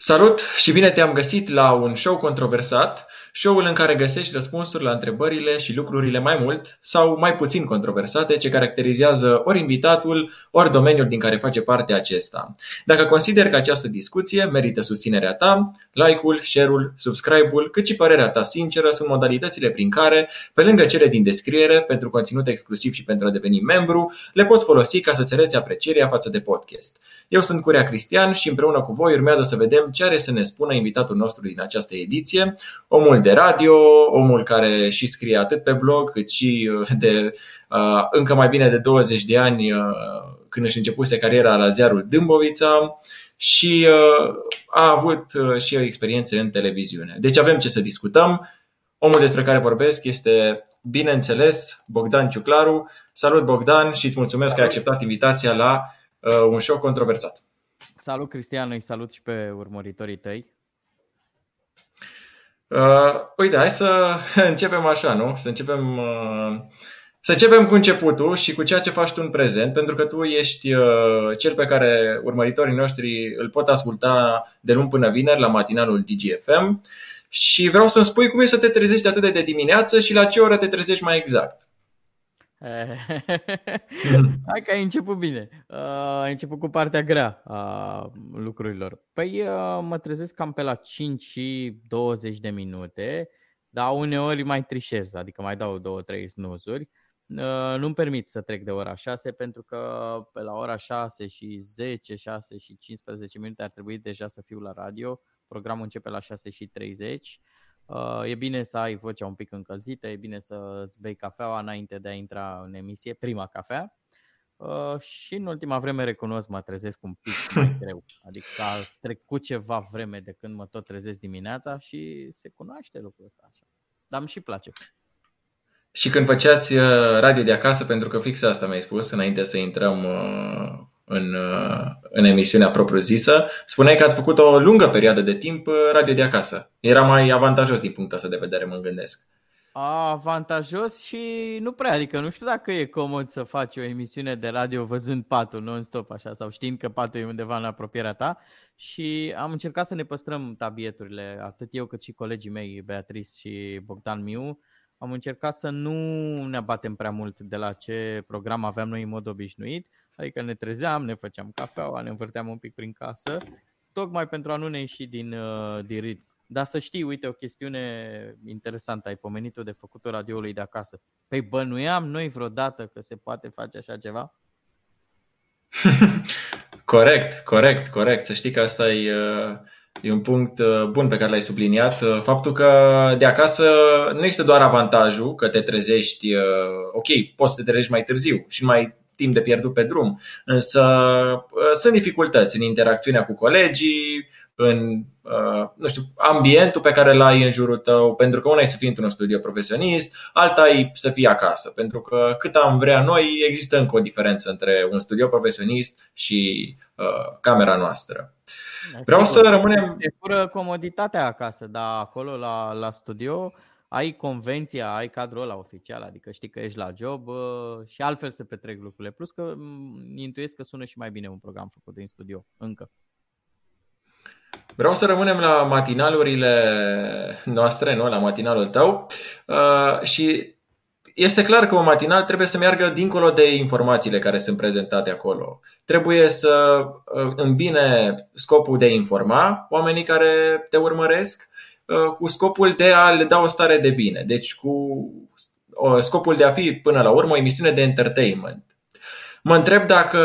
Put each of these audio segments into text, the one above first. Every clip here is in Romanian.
Salut și bine te-am găsit la un show controversat, show-ul în care găsești răspunsuri la întrebările și lucrurile mai mult sau mai puțin controversate ce caracterizează ori invitatul, ori domeniul din care face parte acesta. Dacă consider că această discuție merită susținerea ta, like-ul, share-ul, subscribe-ul, cât și părerea ta sinceră sunt modalitățile prin care, pe lângă cele din descriere, pentru conținut exclusiv și pentru a deveni membru, le poți folosi ca să-ți arăți aprecierea față de podcast. Eu sunt Curea Cristian și împreună cu voi urmează să vedem ce are să ne spună invitatul nostru din această ediție, omul de radio, omul care și scrie atât pe blog cât și uh, de uh, încă mai bine de 20 de ani uh, când își începuse cariera la ziarul Dâmbovița și a avut și o experiență în televiziune. Deci avem ce să discutăm. Omul despre care vorbesc este, bineînțeles, Bogdan Ciuclaru. Salut Bogdan și îți mulțumesc că ai acceptat invitația la un show controversat. Salut Cristian, îi salut și pe urmăritorii tăi. Uh, uite, hai să începem așa, nu? Să începem, uh, să începem cu începutul și cu ceea ce faci tu în prezent, pentru că tu ești uh, cel pe care urmăritorii noștri îl pot asculta de luni până vineri la matinalul DGFM și vreau să-mi spui cum e să te trezești atât de dimineață și la ce oră te trezești mai exact. Hai că ai început bine. Uh, ai început cu partea grea a lucrurilor. Păi uh, mă trezesc cam pe la 5 și 20 de minute, dar uneori mai trișez, adică mai dau 2-3 snuzuri. Uh, nu-mi permit să trec de ora 6 pentru că pe la ora 6 și 10, 6 și 15 minute ar trebui deja să fiu la radio. Programul începe la 6 și 30 Uh, e bine să ai vocea un pic încălzită, e bine să îți bei cafeaua înainte de a intra în emisie, prima cafea. Uh, și în ultima vreme recunosc, mă trezesc un pic mai greu. Adică a trecut ceva vreme de când mă tot trezesc dimineața și se cunoaște lucrul ăsta așa. Dar îmi și place. Și când făceați uh, radio de acasă, pentru că fix asta mi-ai spus înainte să intrăm în, în emisiunea propriu-zisă, spuneai că ați făcut o lungă perioadă de timp uh, radio de acasă. Era mai avantajos din punctul ăsta de vedere, mă gândesc. Avantajos și nu prea, adică nu știu dacă e comod să faci o emisiune de radio văzând patul non-stop așa sau știind că patul e undeva în apropierea ta și am încercat să ne păstrăm tabieturile, atât eu cât și colegii mei, Beatrice și Bogdan Miu, am încercat să nu ne abatem prea mult de la ce program aveam noi în mod obișnuit, Adică ne trezeam, ne făceam cafeaua, ne învârteam un pic prin casă, tocmai pentru a nu ne ieși din, uh, din ritm. Dar să știi, uite, o chestiune interesantă, ai pomenit-o de făcutul radioului de acasă. Păi bănuiam noi vreodată că se poate face așa ceva? corect, corect, corect. Să știi că asta e, uh, e un punct uh, bun pe care l-ai subliniat. Faptul că de acasă nu există doar avantajul că te trezești, ok, poți să te trezești mai târziu și mai timp de pierdut pe drum. Însă uh, sunt dificultăți în interacțiunea cu colegii, în uh, nu știu, ambientul pe care l-ai în jurul tău, pentru că una e să fii într-un studio profesionist, alta e să fii acasă, pentru că cât am vrea noi, există încă o diferență între un studio profesionist și uh, camera noastră. Vreau să rămânem. E pură comoditatea acasă, dar acolo la, la studio ai convenția, ai cadrul ăla oficial, adică știi că ești la job și altfel se petrec lucrurile. Plus că intuiesc că sună și mai bine un program făcut în studio, încă. Vreau să rămânem la matinalurile noastre, nu? la matinalul tău uh, și este clar că un matinal trebuie să meargă dincolo de informațiile care sunt prezentate acolo. Trebuie să uh, îmbine scopul de a informa oamenii care te urmăresc Uh, cu scopul de a le da o stare de bine. Deci cu scopul de a fi până la urmă o emisiune de entertainment. Mă întreb dacă,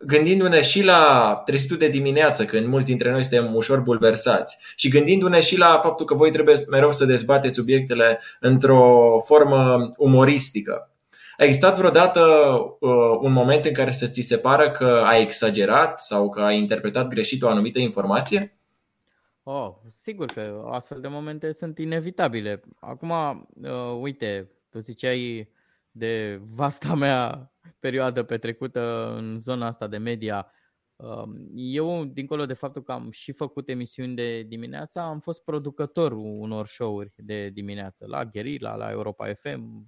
gândindu-ne și la trezitul de dimineață, când mulți dintre noi suntem ușor bulversați, și gândindu-ne și la faptul că voi trebuie mereu să dezbateți subiectele într-o formă umoristică, a existat vreodată uh, un moment în care să ți se pară că ai exagerat sau că ai interpretat greșit o anumită informație? Oh, sigur că astfel de momente sunt inevitabile. Acum, uh, uite, tu ziceai de vasta mea perioadă petrecută în zona asta de media. Uh, eu, dincolo de faptul că am și făcut emisiuni de dimineața, am fost producător unor show-uri de dimineață, la Guerilla, la Europa FM,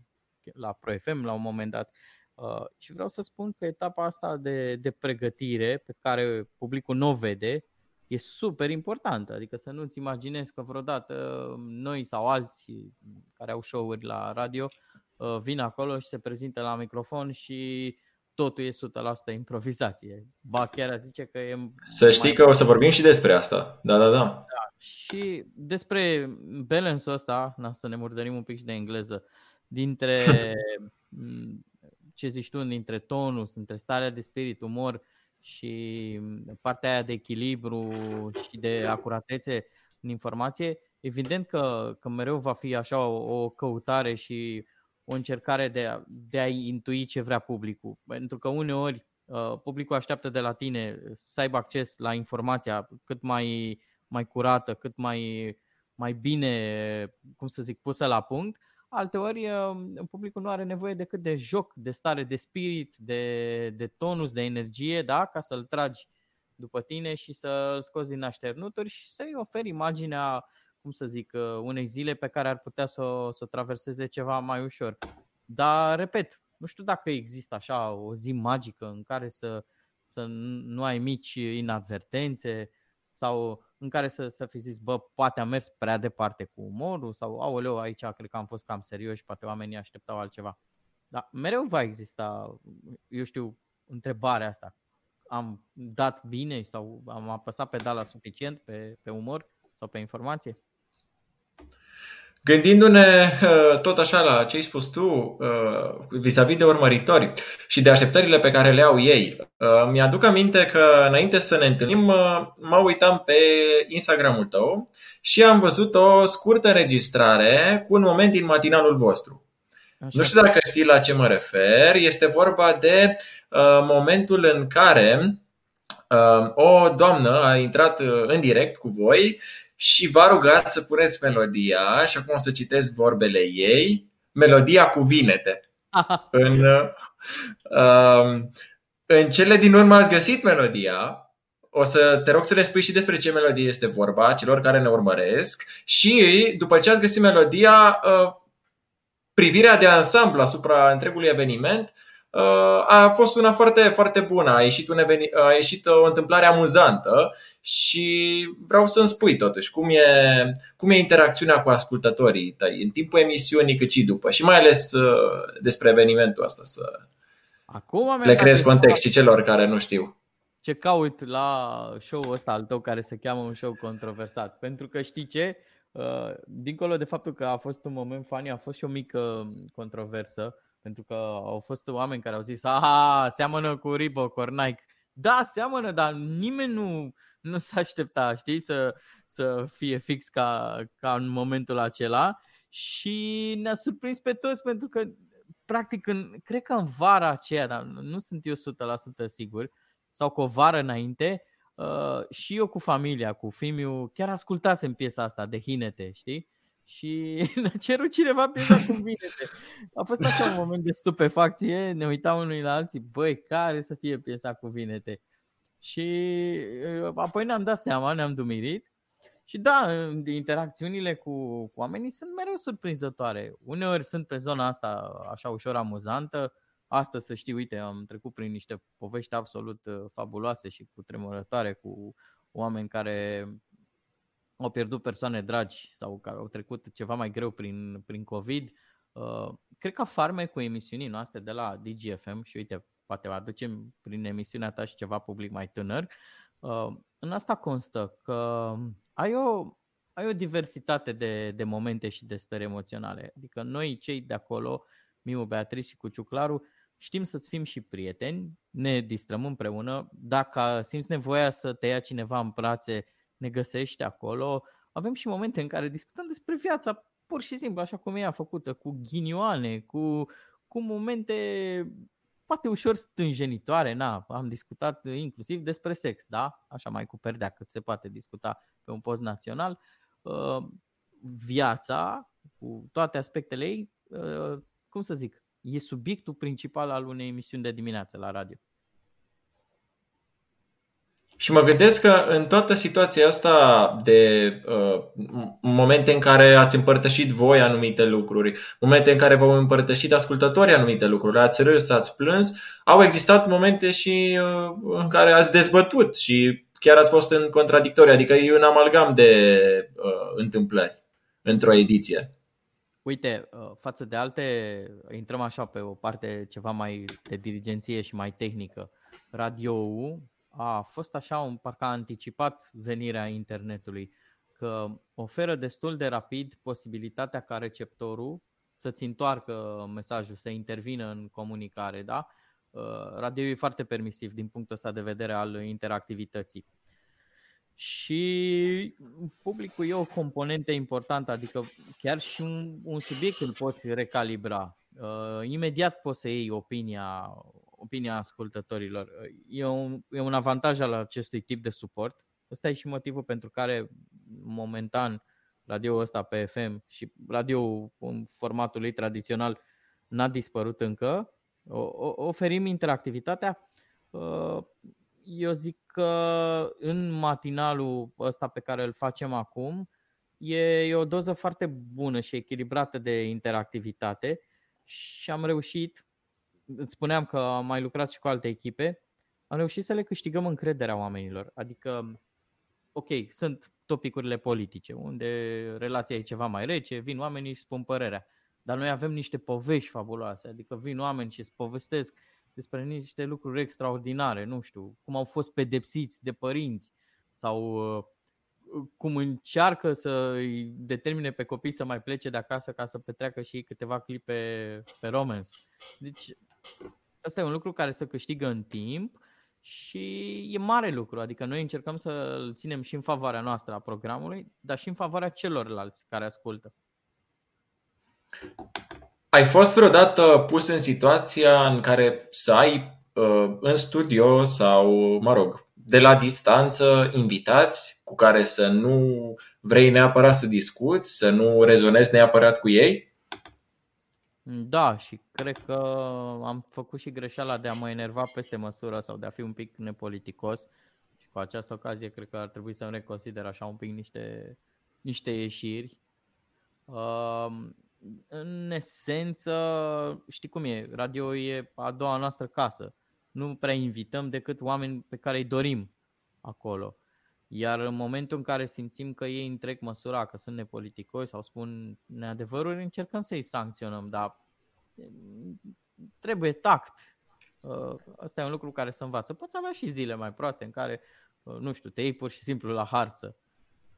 la Pro FM la un moment dat. Uh, și vreau să spun că etapa asta de, de pregătire pe care publicul nu o vede, e super importantă. Adică să nu-ți imaginezi că vreodată noi sau alții care au show-uri la radio uh, vin acolo și se prezintă la microfon și totul e 100% improvizație. Ba chiar zice că e... Să știi mai... că o să vorbim și despre asta. Da, da, da. da. Și despre balance-ul ăsta, na, să ne murdărim un pic și de engleză, dintre ce zici tu, dintre tonus, între starea de spirit, umor și partea aia de echilibru și de acuratețe în informație, evident că, că mereu va fi așa o, o căutare și o încercare de a, de a intui ce vrea publicul. Pentru că uneori uh, publicul așteaptă de la tine să aibă acces la informația cât mai, mai curată, cât mai, mai bine, cum să zic, pusă la punct. Alteori uh, publicul nu are nevoie decât de joc, de stare de spirit, de, de tonus, de energie, da? ca să-l tragi după tine și să-l scoți din așternuturi și să-i oferi imaginea cum să zic, uh, unei zile pe care ar putea să o, să o traverseze ceva mai ușor. Dar, repet, nu știu dacă există așa o zi magică în care să, să nu ai mici inadvertențe sau în care să, să fi zis, bă, poate am mers prea departe cu umorul sau, aoleu, aici cred că am fost cam serios și poate oamenii așteptau altceva. Dar mereu va exista, eu știu, întrebarea asta. Am dat bine sau am apăsat pedala suficient pe, pe umor sau pe informație? Gândindu-ne uh, tot așa la ce ai spus tu uh, vis-a-vis de urmăritori și de așteptările pe care le au ei, uh, mi-aduc aminte că înainte să ne întâlnim mă uitam pe Instagramul tău și am văzut o scurtă înregistrare cu un moment din matinalul vostru. Așa. Nu știu dacă știi la ce mă refer. Este vorba de uh, momentul în care uh, o doamnă a intrat în direct cu voi și v-a rugat să puneți melodia și acum o să citesc vorbele ei. Melodia cu vinete. În, uh, în cele din urmă ați găsit melodia. O să te rog să le spui și despre ce melodie este vorba celor care ne urmăresc și după ce ați găsit melodia, uh, privirea de ansamblu asupra întregului eveniment Uh, a fost una foarte, foarte bună. A ieșit, un eveni- a ieșit o întâmplare amuzantă și vreau să-mi spui totuși cum e, cum e interacțiunea cu ascultătorii tăi în timpul emisiunii cât și după și mai ales uh, despre evenimentul ăsta să Acum le creezi context și celor care nu știu. Ce caut la show-ul ăsta al tău care se cheamă un show controversat? Pentru că știi ce? Uh, dincolo de faptul că a fost un moment funny, a fost și o mică controversă pentru că au fost oameni care au zis, aha, seamănă cu Reebok ori Nike. Da, seamănă, dar nimeni nu, nu s-a aștepta, știi, să, să fie fix ca, ca în momentul acela. Și ne-a surprins pe toți pentru că, practic, în, cred că în vara aceea, dar nu sunt eu 100% sigur, sau cu o vară înainte, uh, și eu cu familia, cu Fimiu, chiar ascultasem piesa asta de Hinete, știi? Și ne-a cerut cineva piesa cu vinete. A fost așa un moment de stupefacție, ne uitam unui la alții, băi, care să fie piesa cu vinete? Și uh, apoi ne-am dat seama, ne-am dumirit și da, interacțiunile cu, cu oamenii sunt mereu surprinzătoare. Uneori sunt pe zona asta așa ușor amuzantă, Astăzi să știi, uite, am trecut prin niște povești absolut uh, fabuloase și cu tremurătoare, cu oameni care au pierdut persoane dragi sau care au trecut ceva mai greu prin, prin COVID. Uh, cred că farme cu emisiunii noastre de la DGFM și uite, poate aducem prin emisiunea ta și ceva public mai tânăr. Uh, în asta constă că ai o, ai o diversitate de, de momente și de stări emoționale. Adică noi cei de acolo, Miu, Beatrice și Cuciuclaru, știm să-ți fim și prieteni, ne distrăm împreună. Dacă simți nevoia să te ia cineva în brațe ne găsește acolo. Avem și momente în care discutăm despre viața pur și simplu, așa cum e ea făcută, cu ghinioane, cu, cu momente poate ușor stânjenitoare. Na, am discutat inclusiv despre sex, da? Așa mai cu perdea cât se poate discuta pe un post național. Uh, viața, cu toate aspectele ei, uh, cum să zic, e subiectul principal al unei emisiuni de dimineață la radio. Și mă gândesc că în toată situația asta de uh, momente în care ați împărtășit voi anumite lucruri, momente în care v-au împărtășit ascultătorii anumite lucruri, ați râs, ați plâns, au existat momente și uh, în care ați dezbătut și chiar ați fost în contradictorie, adică e un amalgam de uh, întâmplări într-o ediție. Uite, uh, față de alte, intrăm așa pe o parte ceva mai de dirigenție și mai tehnică. Radio a fost așa un parcă a anticipat venirea internetului, că oferă destul de rapid posibilitatea ca receptorul să-ți întoarcă mesajul, să intervină în comunicare, da? Uh, radio e foarte permisiv din punctul ăsta de vedere al interactivității. Și publicul e o componentă importantă, adică chiar și un, un subiect îl poți recalibra. Uh, imediat poți să iei opinia, opinia ascultătorilor. E un, e un avantaj al acestui tip de suport. Ăsta e și motivul pentru care momentan radio ăsta pe FM și radio în formatul lui tradițional n-a dispărut încă. O, o, oferim interactivitatea. Uh, eu zic că în matinalul ăsta pe care îl facem acum e, e o doză foarte bună și echilibrată de interactivitate și am reușit, îți spuneam că am mai lucrat și cu alte echipe, am reușit să le câștigăm încrederea oamenilor. Adică, ok, sunt topicurile politice, unde relația e ceva mai rece, vin oamenii și spun părerea. Dar noi avem niște povești fabuloase, adică vin oameni și îți povestesc despre niște lucruri extraordinare, nu știu, cum au fost pedepsiți de părinți sau uh, cum încearcă să îi determine pe copii să mai plece de acasă ca să petreacă și câteva clipe pe romance. Deci, asta e un lucru care să câștigă în timp și e mare lucru, adică noi încercăm să îl ținem și în favoarea noastră a programului, dar și în favoarea celorlalți care ascultă. Ai fost vreodată pus în situația în care să ai uh, în studio sau, mă rog, de la distanță invitați cu care să nu vrei neapărat să discuți, să nu rezonezi neapărat cu ei? Da, și cred că am făcut și greșeala de a mă enerva peste măsură sau de a fi un pic nepoliticos. Și cu această ocazie cred că ar trebui să-mi reconsider așa un pic niște, niște ieșiri. Uh, în esență, știi cum e, radio e a doua noastră casă. Nu prea invităm decât oameni pe care îi dorim acolo. Iar în momentul în care simțim că ei întrec măsura, că sunt nepoliticoși sau spun neadevăruri, încercăm să-i sancționăm, dar mm, trebuie tact. Asta uh, e un lucru care se învață. Poți avea și zile mai proaste în care, uh, nu știu, te iei pur și simplu la harță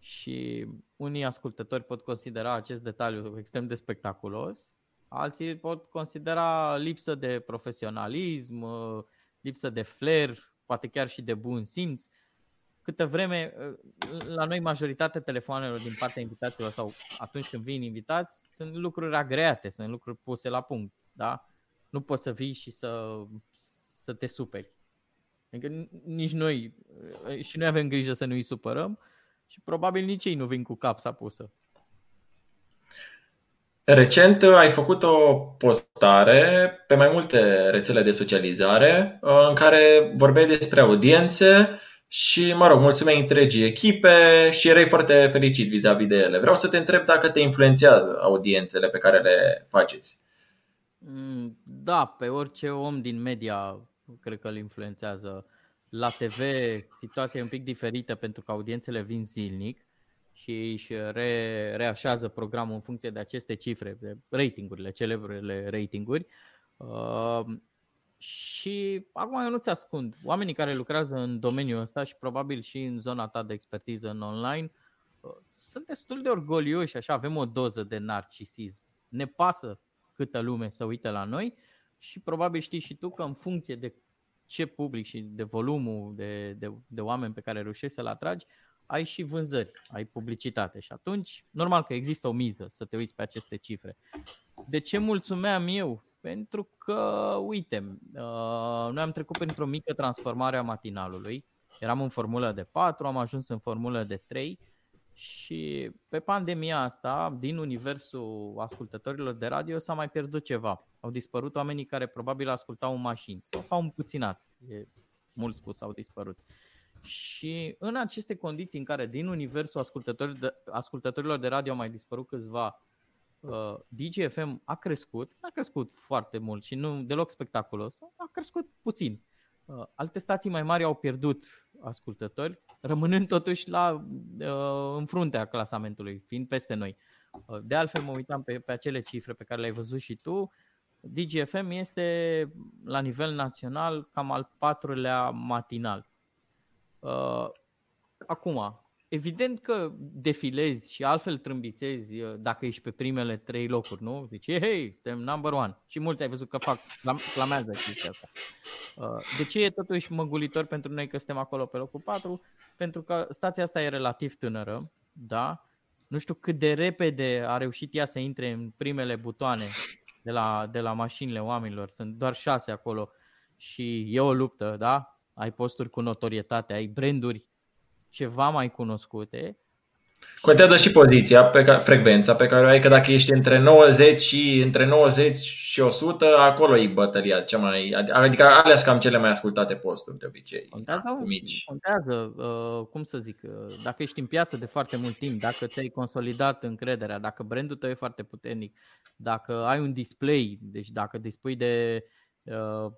și unii ascultători pot considera acest detaliu extrem de spectaculos, alții pot considera lipsă de profesionalism, uh, lipsă de flair, poate chiar și de bun simț. Câte vreme, uh, la noi majoritatea telefoanelor din partea invitaților sau atunci când vin invitați, sunt lucruri agreate, sunt lucruri puse la punct. Da? Nu poți să vii și să, să te superi. Adică nici noi, uh, și noi avem grijă să nu îi supărăm, și probabil nici ei nu vin cu capsa pusă. Recent uh, ai făcut o postare pe mai multe rețele de socializare uh, în care vorbeai despre audiențe și, mă rog, mulțumesc întregii echipe și erai foarte fericit vis-a-vis de ele. Vreau să te întreb dacă te influențează audiențele pe care le faceți. Mm, da, pe orice om din media cred că îl influențează la TV situația e un pic diferită pentru că audiențele vin zilnic și își re, reașează programul în funcție de aceste cifre, de ratingurile, celebrele ratinguri. Uh, și acum eu nu-ți ascund, oamenii care lucrează în domeniul ăsta și probabil și în zona ta de expertiză în online uh, sunt destul de orgolioși, așa avem o doză de narcisism. Ne pasă câtă lume să uite la noi și probabil știi și tu că în funcție de ce public și de volumul de, de, de oameni pe care reușești să-l atragi, ai și vânzări, ai publicitate și atunci normal că există o miză să te uiți pe aceste cifre. De ce mulțumeam eu? Pentru că, uite, uh, noi am trecut printr-o mică transformare a matinalului. Eram în formulă de 4, am ajuns în formulă de 3 și pe pandemia asta, din universul ascultătorilor de radio, s-a mai pierdut ceva. Au dispărut oamenii care probabil ascultau în mașini sau s-au împuținat. E mult spus, au dispărut. Și în aceste condiții în care din universul ascultătorilor de, ascultătorilor de radio au mai dispărut câțiva, uh, DGFM a crescut, a crescut foarte mult și nu deloc spectaculos, a crescut puțin. Uh, alte stații mai mari au pierdut ascultători, rămânând totuși la, uh, în fruntea clasamentului, fiind peste noi. Uh, de altfel mă uitam pe, pe acele cifre pe care le-ai văzut și tu. DGFM este la nivel național cam al patrulea matinal. Uh, acum, evident că defilezi și altfel trâmbițezi uh, dacă ești pe primele trei locuri, nu? Deci, hei, suntem number one. Și mulți ai văzut că fac, clamează chestia asta. Uh, de ce e totuși măgulitor pentru noi că suntem acolo pe locul 4? Pentru că stația asta e relativ tânără, da? Nu știu cât de repede a reușit ea să intre în primele butoane de la, de la mașinile oamenilor. Sunt doar șase acolo și e o luptă, da? Ai posturi cu notorietate, ai branduri ceva mai cunoscute. Contează și poziția, pe ca, frecvența pe care o ai, că dacă ești între 90 și între 90 și 100, acolo e bătălia cea mai, adică alea sunt cam cele mai ascultate posturi de obicei. Contează, mici. contează uh, cum să zic, uh, dacă ești în piață de foarte mult timp, dacă ți-ai consolidat încrederea, dacă brandul tău e foarte puternic, dacă ai un display, deci dacă dispui de uh,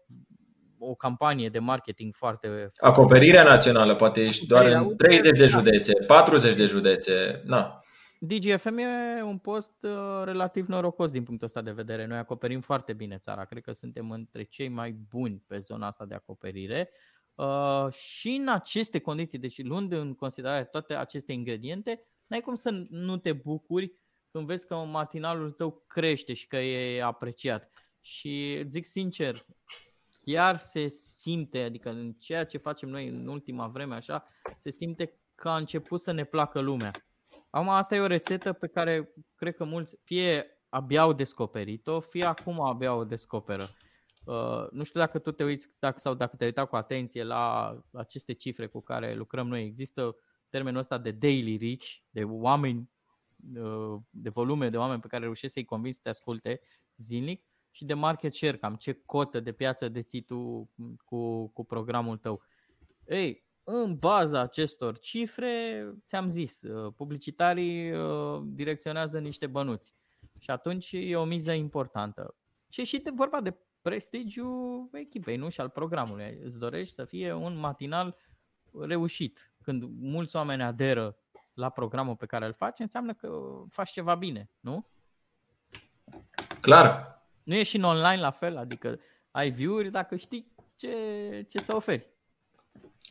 o campanie de marketing foarte... Acoperirea națională, poate ești doar în 30 de județe, 40 de județe, na. DGFM e un post uh, relativ norocos din punctul ăsta de vedere. Noi acoperim foarte bine țara. Cred că suntem între cei mai buni pe zona asta de acoperire. Uh, și în aceste condiții, deci luând în considerare toate aceste ingrediente, n-ai cum să nu te bucuri când vezi că matinalul tău crește și că e apreciat. Și zic sincer, chiar se simte, adică în ceea ce facem noi în ultima vreme așa, se simte că a început să ne placă lumea. Acum asta e o rețetă pe care cred că mulți fie abia au descoperit-o, fie acum abia o descoperă. Uh, nu știu dacă tu te uiți dacă, sau dacă te-ai uitat cu atenție la aceste cifre cu care lucrăm noi. Există termenul ăsta de daily reach, de oameni, uh, de volume de oameni pe care reușești să-i convingi să te asculte zilnic și de market share, cam ce cotă de piață deții tu cu, cu programul tău. Ei, în baza acestor cifre, ți-am zis, uh, publicitarii uh, direcționează niște bănuți și atunci e o miză importantă. Și și de vorba de prestigiul echipei, nu? Și al programului. Îți dorești să fie un matinal reușit. Când mulți oameni aderă la programul pe care îl faci, înseamnă că faci ceva bine, nu? Clar, nu e și în online la fel, adică ai view-uri dacă știi ce, ce să oferi.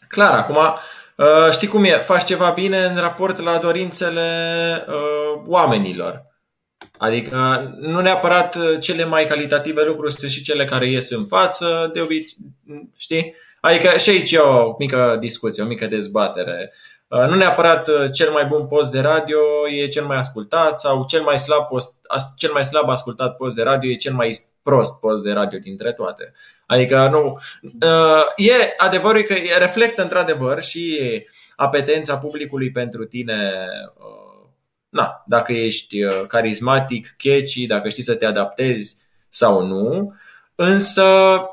Clar, acum uh, știi cum e, faci ceva bine în raport la dorințele uh, oamenilor. Adică nu neapărat cele mai calitative lucruri sunt și cele care ies în față, de obicei, știi? Adică și aici e o mică discuție, o mică dezbatere. Uh, nu neapărat uh, cel mai bun post de radio e cel mai ascultat sau cel mai slab, post, cel mai slab ascultat post de radio e cel mai prost post de radio dintre toate. Adică nu. Uh, e adevărul că reflectă într-adevăr și apetența publicului pentru tine. Na, dacă ești carismatic, catchy, dacă știi să te adaptezi sau nu. Însă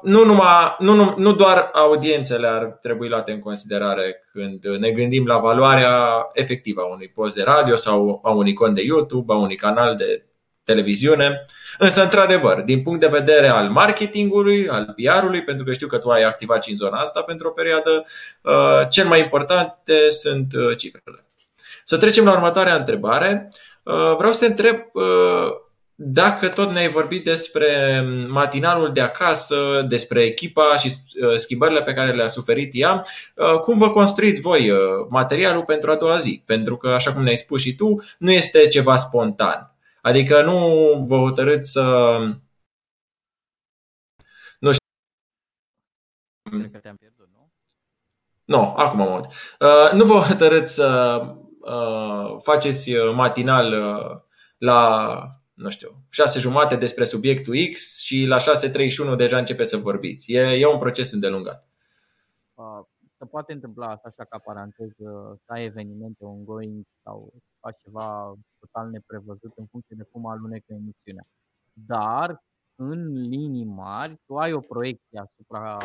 nu, numai, nu, nu doar audiențele ar trebui luate în considerare când ne gândim la valoarea efectivă a unui post de radio sau a unui cont de YouTube, a unui canal de televiziune. Însă, într-adevăr, din punct de vedere al marketingului, al PR-ului, pentru că știu că tu ai activat și în zona asta pentru o perioadă, uh, cel mai importante sunt uh, cifrele. Să trecem la următoarea întrebare. Uh, vreau să te întreb dacă tot ne-ai vorbit despre matinalul de acasă, despre echipa și uh, schimbările pe care le-a suferit ea, uh, cum vă construiți voi uh, materialul pentru a doua zi? Pentru că, așa cum ne-ai spus și tu, nu este ceva spontan. Adică nu vă hotărâți să. Nu știu. Cred că te-am pierdut, nu? Nu, acum am Nu vă hotărâți să faceți matinal la nu știu, 6 jumate despre subiectul X și la 6.31 deja începe să vorbiți. E, e un proces îndelungat. Se poate întâmpla asta așa ca paranteză, să ai evenimente ongoing sau să faci ceva total neprevăzut în funcție de cum alunecă emisiunea. Dar, în linii mari, tu ai o proiecție asupra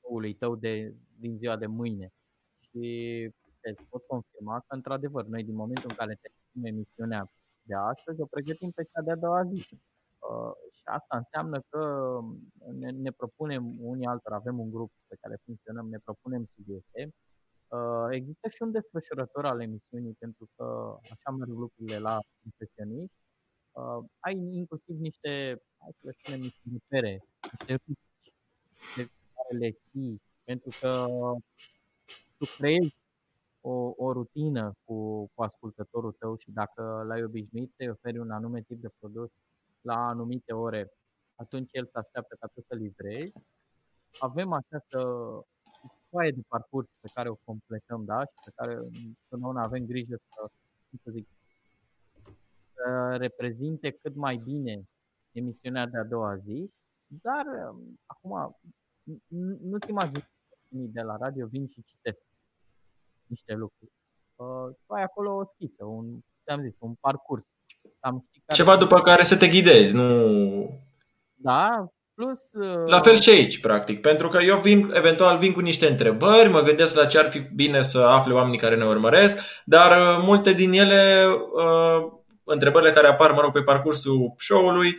show-ului tău de, din ziua de mâine. Și te pot confirma că, într-adevăr, noi din momentul în care te emisiunea de astăzi, o pregătim pe cea de-a doua zi. Uh, asta înseamnă că ne, ne propunem unii altora, avem un grup pe care funcționăm, ne propunem subiecte. Uh, există și un desfășurător al emisiunii, pentru că așa merg lucrurile la profesioniști. Uh, ai inclusiv niște, hai să le spunem, niște repere, niște rubrici de care le ții, pentru că tu creezi o, o rutină cu, cu ascultătorul tău și dacă l-ai obișnuit să-i oferi un anume tip de produs la anumite ore, atunci el se așteaptă ca tu să livrezi. Avem această foaie de parcurs pe care o completăm, da? Și pe care întotdeauna avem grijă să, să zic, să reprezinte cât mai bine emisiunea de a doua zi, dar acum nu-ți imagini de la radio vin și citesc niște lucruri. Uh, tu ai acolo o schiță, un, am zis, un parcurs. Am care Ceva după care să te ghidezi, nu... Da, plus... Uh... La fel și aici, practic, pentru că eu vin, eventual vin cu niște întrebări, mă gândesc la ce ar fi bine să afle oamenii care ne urmăresc, dar uh, multe din ele, uh, întrebările care apar, mă rog, pe parcursul show-ului,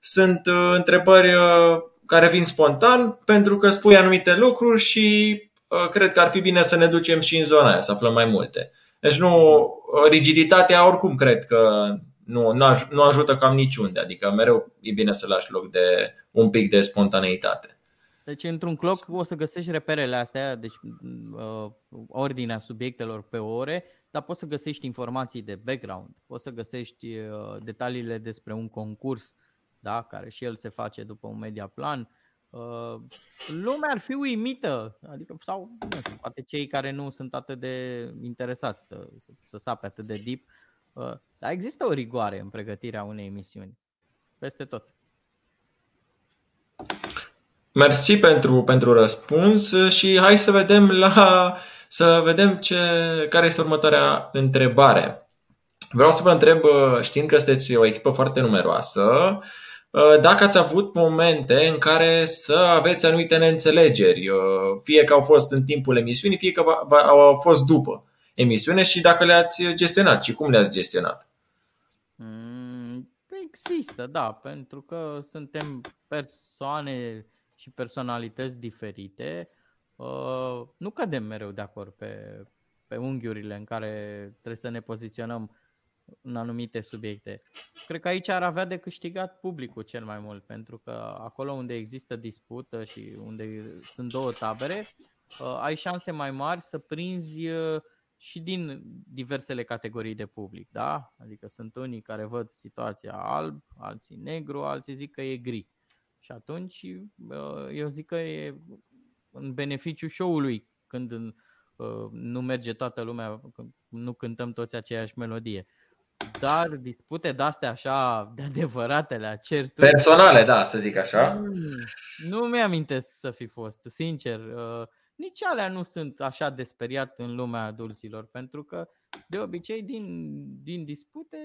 sunt uh, întrebări uh, care vin spontan pentru că spui anumite lucruri și Uh, cred că ar fi bine să ne ducem și în zona aia, să aflăm mai multe. Deci nu, uh, rigiditatea oricum cred că nu, nu ajută cam niciunde, adică mereu e bine să lași loc de un pic de spontaneitate. Deci într-un cloc o să găsești reperele astea, deci uh, ordinea subiectelor pe ore, dar poți să găsești informații de background, poți să găsești uh, detaliile despre un concurs, da, care și el se face după un media plan, Uh, lumea ar fi uimită, adică, sau, nu știu, poate cei care nu sunt atât de interesați să, să, să sape atât de deep, uh, dar există o rigoare în pregătirea unei emisiuni, peste tot. Mersi pentru, pentru răspuns și hai să vedem la să vedem ce, care este următoarea întrebare. Vreau să vă întreb, știind că sunteți o echipă foarte numeroasă, Uh, dacă ați avut momente în care să aveți anumite neînțelegeri, uh, fie că au fost în timpul emisiunii, fie că au fost după emisiune și dacă le-ați gestionat și cum le-ați gestionat. Mm, există, da, pentru că suntem persoane și personalități diferite. Uh, nu cădem mereu de acord pe, pe unghiurile în care trebuie să ne poziționăm în anumite subiecte. Cred că aici ar avea de câștigat publicul cel mai mult, pentru că acolo unde există dispută și unde sunt două tabere, uh, ai șanse mai mari să prinzi uh, și din diversele categorii de public, da? Adică sunt unii care văd situația alb, alții negru, alții zic că e gri. Și atunci uh, eu zic că e în beneficiu show-ului când nu merge toată lumea, nu cântăm toți aceeași melodie. Dar dispute de-astea așa, de adevăratele, certuri... Personale, da, să zic așa. Nu, nu mi-amintesc să fi fost, sincer. Uh, nici alea nu sunt așa de speriat în lumea adulților, pentru că de obicei din, din dispute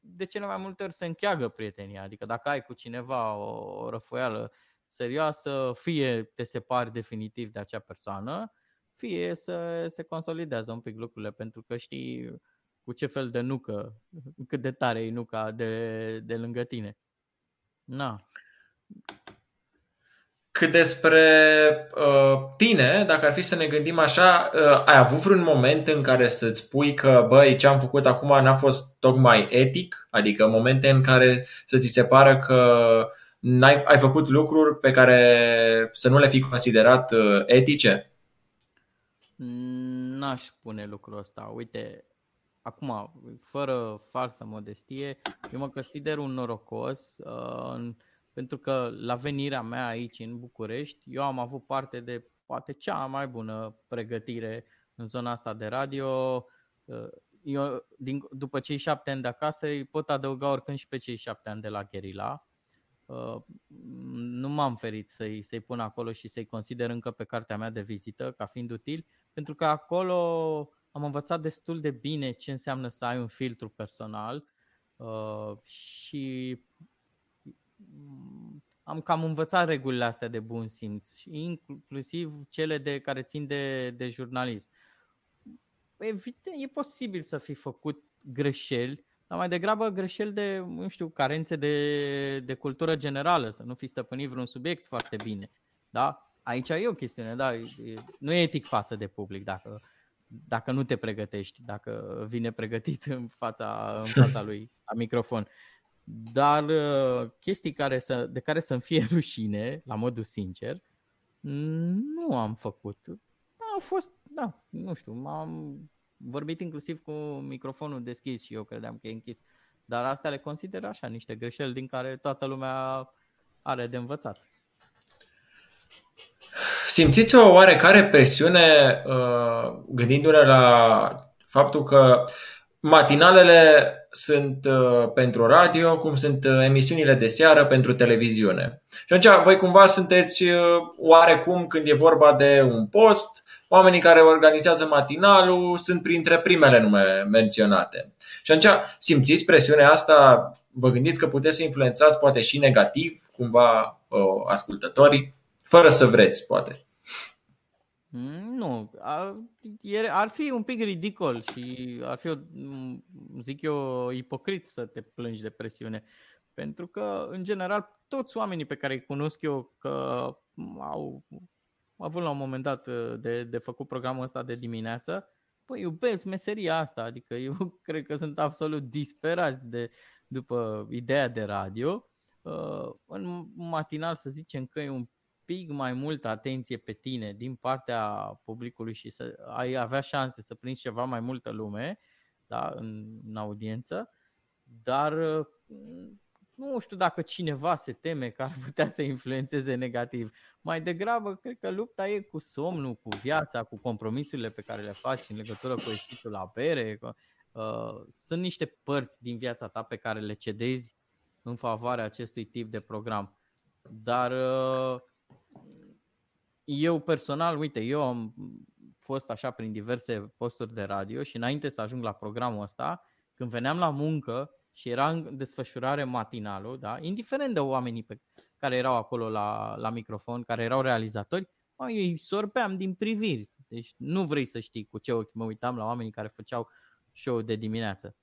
de cele mai multe ori se încheagă prietenia. Adică dacă ai cu cineva o, o răfoială serioasă, fie te separi definitiv de acea persoană, fie să se consolidează un pic lucrurile, pentru că știi cu ce fel de nucă, cât de tare e nuca de, de lângă tine. Na. Cât despre uh, tine, dacă ar fi să ne gândim așa, uh, ai avut vreun moment în care să-ți spui că, băi, ce am făcut acum n-a fost tocmai etic? Adică momente în care să ți se pară că n-ai, ai făcut lucruri pe care să nu le fi considerat uh, etice? N-aș spune lucrul ăsta. Uite, acum, fără falsă modestie, eu mă consider un norocos uh, pentru că la venirea mea aici în București, eu am avut parte de poate cea mai bună pregătire în zona asta de radio. Uh, eu, din, după cei șapte ani de acasă, îi pot adăuga oricând și pe cei șapte ani de la Gherila. Uh, nu m-am ferit să-i, să-i pun acolo și să-i consider încă pe cartea mea de vizită ca fiind util, pentru că acolo am învățat destul de bine ce înseamnă să ai un filtru personal uh, și am cam învățat regulile astea de bun simț, inclusiv cele de care țin de, de jurnalism. Evident, e posibil să fi făcut greșeli, dar mai degrabă greșeli de, nu știu, carențe de, de cultură generală, să nu fi stăpânit vreun subiect foarte bine. Da? Aici e o chestiune, da? Nu e etic față de public dacă, dacă nu te pregătești, dacă vine pregătit în fața, în fața lui la microfon. Dar uh, chestii care să, de care să-mi fie rușine, la modul sincer, nu am făcut. A fost, da, nu știu, m-am vorbit inclusiv cu microfonul deschis și eu credeam că e închis. Dar astea le consider așa, niște greșeli din care toată lumea are de învățat. Simțiți o oarecare presiune uh, gândindu-ne la faptul că matinalele sunt uh, pentru radio, cum sunt uh, emisiunile de seară pentru televiziune. Și atunci voi cumva sunteți oarecum când e vorba de un post, oamenii care organizează matinalul sunt printre primele nume menționate. Și atunci simțiți presiunea asta, vă gândiți că puteți să influențați poate și negativ cumva ascultătorii, fără să vreți, poate. Mm, nu, ar, ar fi un pic ridicol și ar fi, zic eu, ipocrit să te plângi de presiune. Pentru că, în general, toți oamenii pe care îi cunosc eu că au avut la un moment dat uh, de, de făcut programul ăsta de dimineață, păi iubesc meseria asta, adică eu cred că sunt absolut disperați de, după ideea de radio. Uh, în matinal să zicem că e un pic mai multă atenție pe tine din partea publicului și să ai avea șanse să prinzi ceva mai multă lume da, în, în audiență, dar uh, nu știu dacă cineva se teme că ar putea să influențeze negativ. Mai degrabă, cred că lupta e cu somnul, cu viața, cu compromisurile pe care le faci în legătură cu ieșitul la bere. Uh, sunt niște părți din viața ta pe care le cedezi în favoarea acestui tip de program. Dar uh, eu personal, uite, eu am fost așa prin diverse posturi de radio și înainte să ajung la programul ăsta, când veneam la muncă, și era în desfășurare matinalul, da? indiferent de oamenii pe care erau acolo la, la microfon, care erau realizatori, mă, eu îi sorbeam din priviri. Deci nu vrei să știi cu ce ochi mă uitam la oamenii care făceau show de dimineață.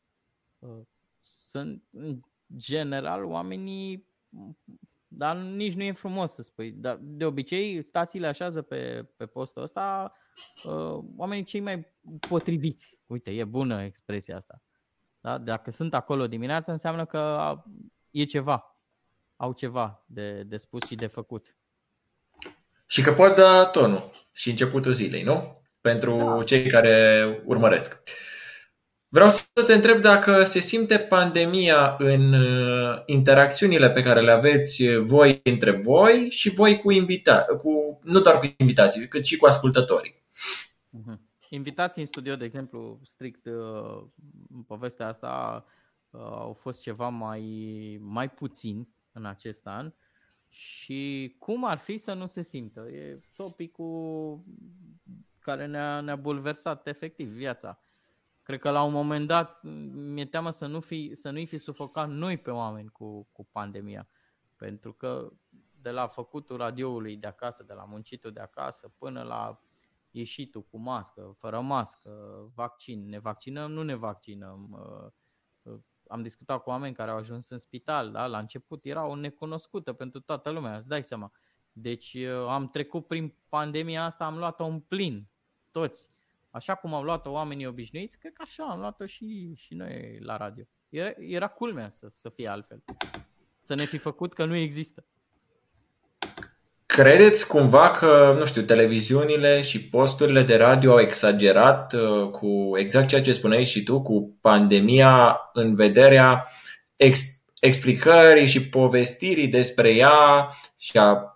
Uh, sunt, în general, oamenii, dar nici nu e frumos să spui, dar de obicei stațiile așează pe, pe postul ăsta uh, oamenii cei mai potriviți. Uite, e bună expresia asta da? Dacă sunt acolo dimineața, înseamnă că e ceva. Au ceva de, de spus și de făcut. Și că pot da tonul și începutul zilei, nu? Pentru da. cei care urmăresc. Vreau să te întreb dacă se simte pandemia în uh, interacțiunile pe care le aveți voi între voi și voi cu invitați, cu, nu doar cu invitații, cât și cu ascultătorii. Uh-huh. Invitații în studio, de exemplu, strict uh, în povestea asta uh, au fost ceva mai, mai puțin în acest an și cum ar fi să nu se simtă? E topicul care ne-a, ne-a bulversat efectiv viața. Cred că la un moment dat mi-e teamă să, nu fi, să nu-i fi sufocat noi pe oameni cu, cu pandemia. Pentru că de la făcutul radioului de acasă, de la muncitul de acasă, până la ieșitul cu mască, fără mască, vaccin, ne vaccinăm, nu ne vaccinăm. Uh, uh, am discutat cu oameni care au ajuns în spital, da? la început era o necunoscută pentru toată lumea, îți dai seama. Deci uh, am trecut prin pandemia asta, am luat-o în plin, toți. Așa cum au luat-o oamenii obișnuiți, cred că așa am luat-o și, și noi la radio. Era, era culmea să, să fie altfel. Să ne fi făcut că nu există. Credeți cumva că, nu știu, televiziunile și posturile de radio au exagerat uh, cu exact ceea ce spuneai și tu, cu pandemia în vederea ex- explicării și povestirii despre ea și a uh,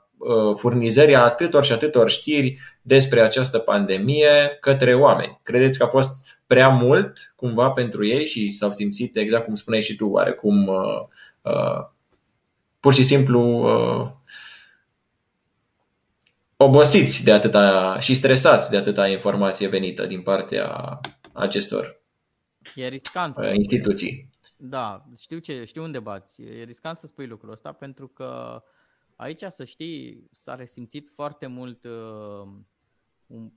furnizării atâtor și atâtor știri despre această pandemie către oameni? Credeți că a fost prea mult cumva pentru ei și s-au simțit, exact cum spuneai și tu, oarecum uh, uh, pur și simplu uh, obosiți de atâta și stresați de atâta informație venită din partea acestor e riscant. Uh, instituții. Da, știu, ce, știu unde bați. E riscant să spui lucrul ăsta pentru că aici, să știi, s-a resimțit foarte mult uh, un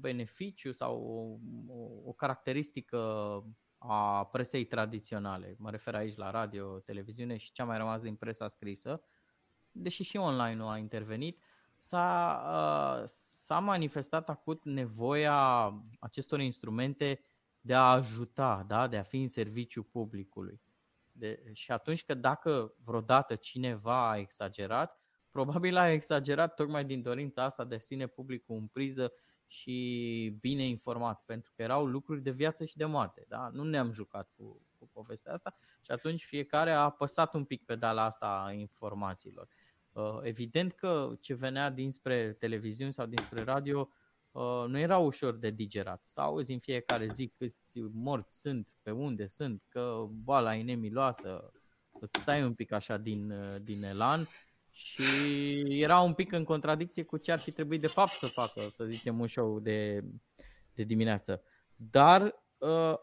beneficiu sau o, o, o caracteristică a a presei tradiționale, mă refer aici la radio, televiziune și ce a mai rămas din presa scrisă, deși și online nu a intervenit, s-a, uh, s-a manifestat acut nevoia acestor instrumente de a ajuta, da? de a fi în serviciu publicului. De, și atunci că dacă vreodată cineva a exagerat, probabil a exagerat tocmai din dorința asta de a ține publicul în priză și bine informat, pentru că erau lucruri de viață și de moarte. Da? Nu ne-am jucat cu, cu povestea asta și atunci fiecare a apăsat un pic pedala asta a informațiilor. Uh, evident că ce venea dinspre televiziuni sau dinspre radio uh, nu era ușor de digerat. Să auzi în fiecare zi câți morți sunt, pe unde sunt, că boala e nemiloasă, îți stai un pic așa din, uh, din elan și era un pic în contradicție cu ce ar fi trebuit de fapt să facă, să zicem, un show de, de dimineață. Dar uh,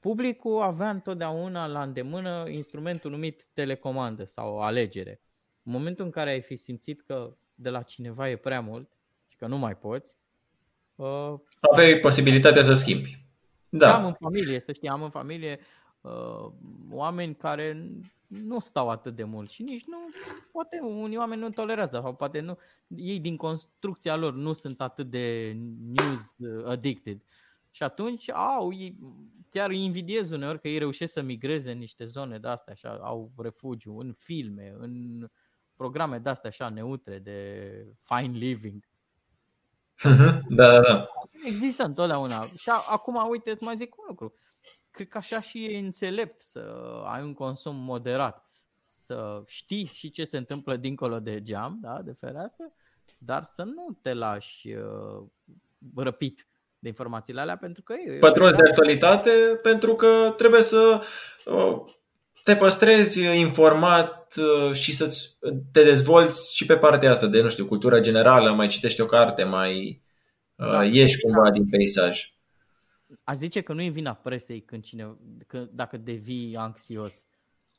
publicul avea întotdeauna la îndemână instrumentul numit telecomandă sau alegere. În momentul în care ai fi simțit că de la cineva e prea mult și că nu mai poți, uh, aveai posibilitatea să schimbi. Da. Am în familie, să știi, am în familie uh, oameni care nu stau atât de mult și nici nu, poate unii oameni nu tolerează sau poate nu, ei din construcția lor nu sunt atât de news addicted. Și atunci au, chiar îi invidiez uneori că ei reușesc să migreze în niște zone de astea, așa, au refugiu în filme, în programe de astea așa neutre, de fine living. Mhm, da, da, da. Există întotdeauna. Și acum, uite, îți mai zic un lucru cred că așa și e înțelept să ai un consum moderat, să știi și ce se întâmplă dincolo de geam, da, de fereastră, dar să nu te lași uh, răpit de informațiile alea pentru că e... Pătrunzi de actualitate pentru că trebuie să uh, te păstrezi informat uh, și să te dezvolți și pe partea asta de, nu știu, cultură generală, mai citești o carte, mai uh, da, ieși cumva da. din peisaj a zice că nu e vina presei când cine, că, dacă devii anxios.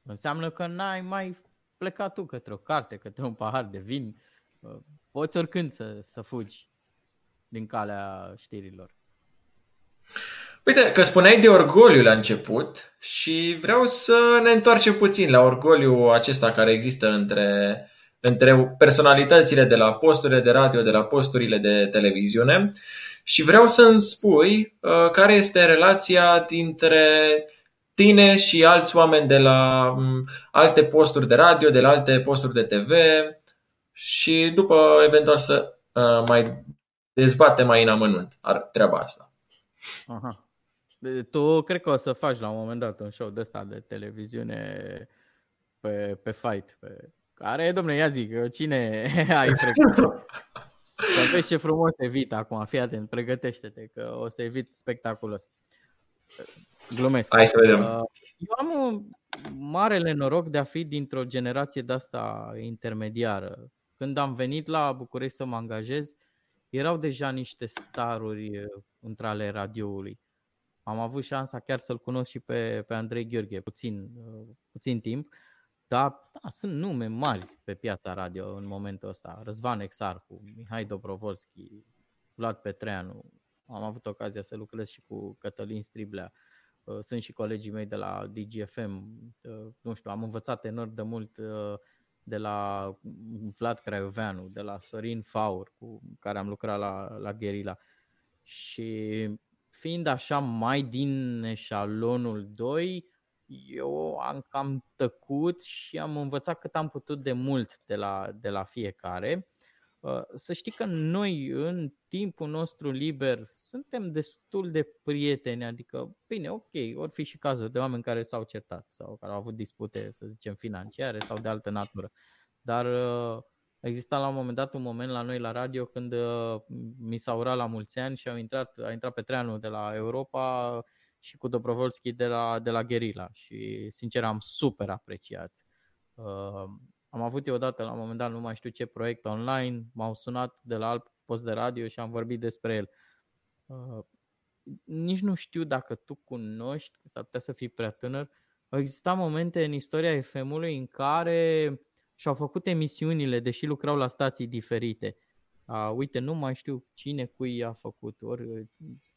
Înseamnă că n-ai mai plecat tu către o carte, către un pahar de vin. Poți oricând să, să fugi din calea știrilor. Uite, că spuneai de orgoliu la început și vreau să ne întoarcem puțin la orgoliu acesta care există între, între personalitățile de la posturile de radio, de la posturile de televiziune și vreau să îmi spui uh, care este relația dintre tine și alți oameni de la um, alte posturi de radio, de la alte posturi de TV și după eventual să uh, mai dezbate mai în amănunt treaba asta. Aha. Tu cred că o să faci la un moment dat un show de ăsta de televiziune pe, pe fight. Pe... Care, domnule, ia zic, cine ai frecventat? Să vezi ce frumos evit acum, fii atent, pregătește-te că o să evit spectaculos. Glumesc. Hai să vedem. Uh, eu am un marele noroc de a fi dintr-o generație de asta intermediară. Când am venit la București să mă angajez, erau deja niște staruri uh, între ale radioului. Am avut șansa chiar să-l cunosc și pe, pe Andrei Gheorghe, puțin, uh, puțin timp. Dar da, sunt nume mari pe piața radio în momentul ăsta. Răzvan Exarcu, Mihai Dobrovolski, Vlad Petreanu. Am avut ocazia să lucrez și cu Cătălin Striblea. Uh, sunt și colegii mei de la DGFM. Uh, nu știu, am învățat enorm de mult uh, de la Vlad Craioveanu, de la Sorin Faur, cu care am lucrat la, la Guerilla. Și fiind așa mai din eșalonul 2, eu am cam tăcut și am învățat cât am putut de mult de la, de la fiecare. Uh, să știi că noi, în timpul nostru liber, suntem destul de prieteni, adică, bine, ok, ori fi și cazuri de oameni care s-au certat sau care au avut dispute, să zicem, financiare sau de altă natură. Dar uh, exista la un moment dat un moment la noi la radio când uh, mi s-a urat la mulți ani și au intrat, a intrat pe treanul de la Europa și cu Dobrovolski de la, de la Guerilla și sincer am super apreciat. Uh, am avut eu odată la un moment dat, nu mai știu ce proiect online, m-au sunat de la alt post de radio și am vorbit despre el. Uh, nici nu știu dacă tu cunoști, s-ar putea să fii prea tânăr, au existat momente în istoria FM-ului în care și-au făcut emisiunile, deși lucrau la stații diferite. Uh, uite, nu mai știu cine cui a făcut, ori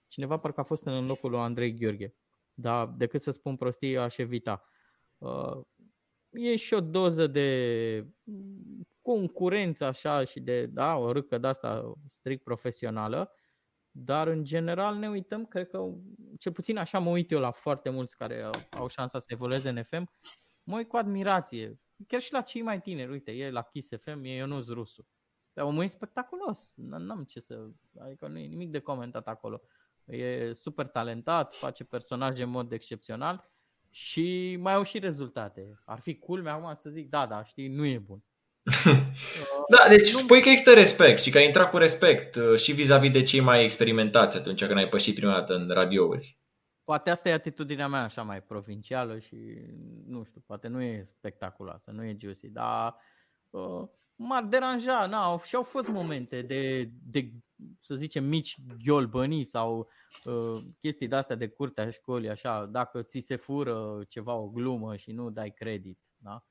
cineva parcă a fost în locul lui Andrei Gheorghe. dar decât să spun prostii, aș evita. Uh, e și o doză de concurență așa și de da, o râcă de asta strict profesională, dar în general ne uităm, cred că cel puțin așa mă uit eu la foarte mulți care au șansa să evolueze în FM, mă uit cu admirație, chiar și la cei mai tineri, uite, e la Kiss FM, e Ionuț Rusu. Omul e spectaculos, n-am ce să, adică nu e nimic de comentat acolo. E super talentat, face personaje în mod excepțional și mai au și rezultate. Ar fi culmea acum să zic, da, da, știi, nu e bun. da, deci nu... spui că există respect și că ai intrat cu respect uh, și vis-a-vis de cei mai experimentați atunci când ai pășit prima dată în radiouri. Poate asta e atitudinea mea așa mai provincială și nu știu, poate nu e spectaculoasă, nu e juicy, dar uh, m-ar deranja, na, și au fost momente de, de să zicem, mici ghiolbănii sau uh, chestii de-astea de curtea școlii, așa, dacă ți se fură ceva, o glumă și nu dai credit, da?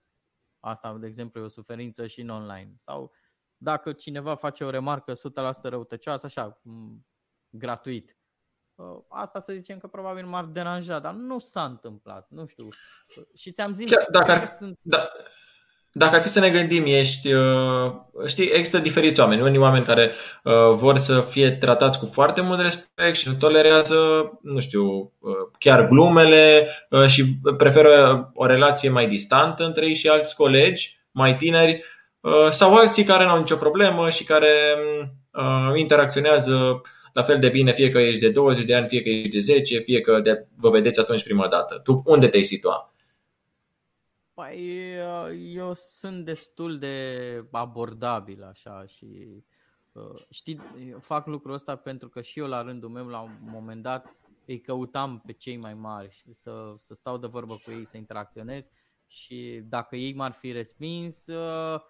Asta, de exemplu, e o suferință și în online. Sau dacă cineva face o remarcă 100% răutăcioasă, așa, gratuit. Uh, asta să zicem că probabil m-ar deranja, dar nu s-a întâmplat, nu știu. Și ți-am zis Chiar, dacă ar, sunt... da, dacă ar fi să ne gândim, ești, uh, știi, există diferiți oameni. Unii oameni care uh, vor să fie tratați cu foarte mult respect și tolerează, nu știu, uh, chiar glumele și preferă o relație mai distantă între ei și alți colegi mai tineri sau alții care nu au nicio problemă și care interacționează la fel de bine, fie că ești de 20 de ani, fie că ești de 10, fie că de, vă vedeți atunci prima dată. Tu unde te-ai situa? Păi eu sunt destul de abordabil așa și uh, știi, fac lucrul ăsta pentru că și eu la rândul meu la un moment dat îi căutam pe cei mai mari și să, să stau de vorbă cu ei, să interacționez și dacă ei m-ar fi respins, uh,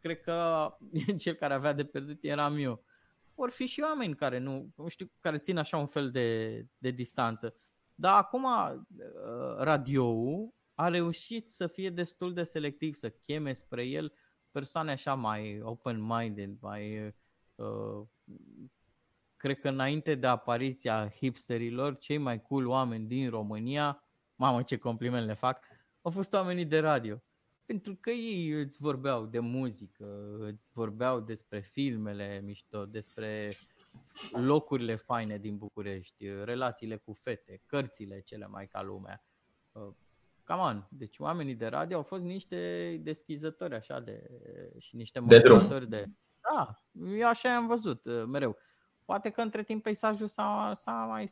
cred că cel care avea de pierdut eram eu. Vor fi și oameni care nu, nu știu, care țin așa un fel de, de distanță. Dar acum uh, radioul a reușit să fie destul de selectiv, să cheme spre el persoane așa mai open-minded, mai... Uh, cred că înainte de apariția hipsterilor, cei mai cool oameni din România, mamă ce compliment le fac, au fost oamenii de radio. Pentru că ei îți vorbeau de muzică, îți vorbeau despre filmele mișto, despre locurile faine din București, relațiile cu fete, cărțile cele mai ca lumea. Uh, Cam on. Deci oamenii de radio au fost niște deschizători așa de și niște moderatori de, de Da, eu așa am văzut uh, mereu. Poate că între timp peisajul s-a, s-a mai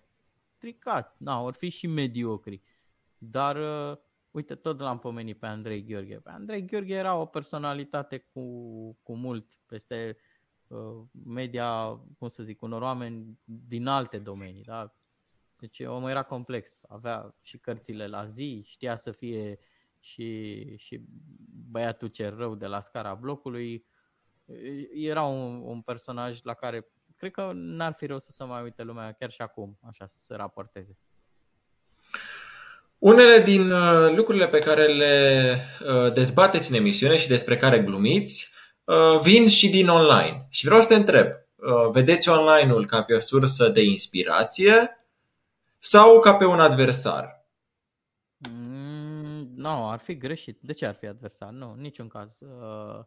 stricat. Na, or fi și mediocri. Dar uh, uite, tot l-am pomenit pe Andrei Gheorghe. Pe Andrei Gheorghe era o personalitate cu, cu mult peste uh, media, cum să zic, unor oameni din alte domenii, da? Deci omul era complex, avea și cărțile la zi, știa să fie și, și băiatul cer rău de la scara blocului. Era un, un personaj la care cred că n-ar fi rău să se mai uite lumea chiar și acum, așa să se raporteze. Unele din uh, lucrurile pe care le uh, dezbateți în emisiune și despre care glumiți uh, vin și din online. Și vreau să te întreb, vedeți online-ul ca pe o sursă de inspirație sau ca pe un adversar? Mm, nu, no, ar fi greșit. De ce ar fi adversar? Nu, niciun caz. Uh,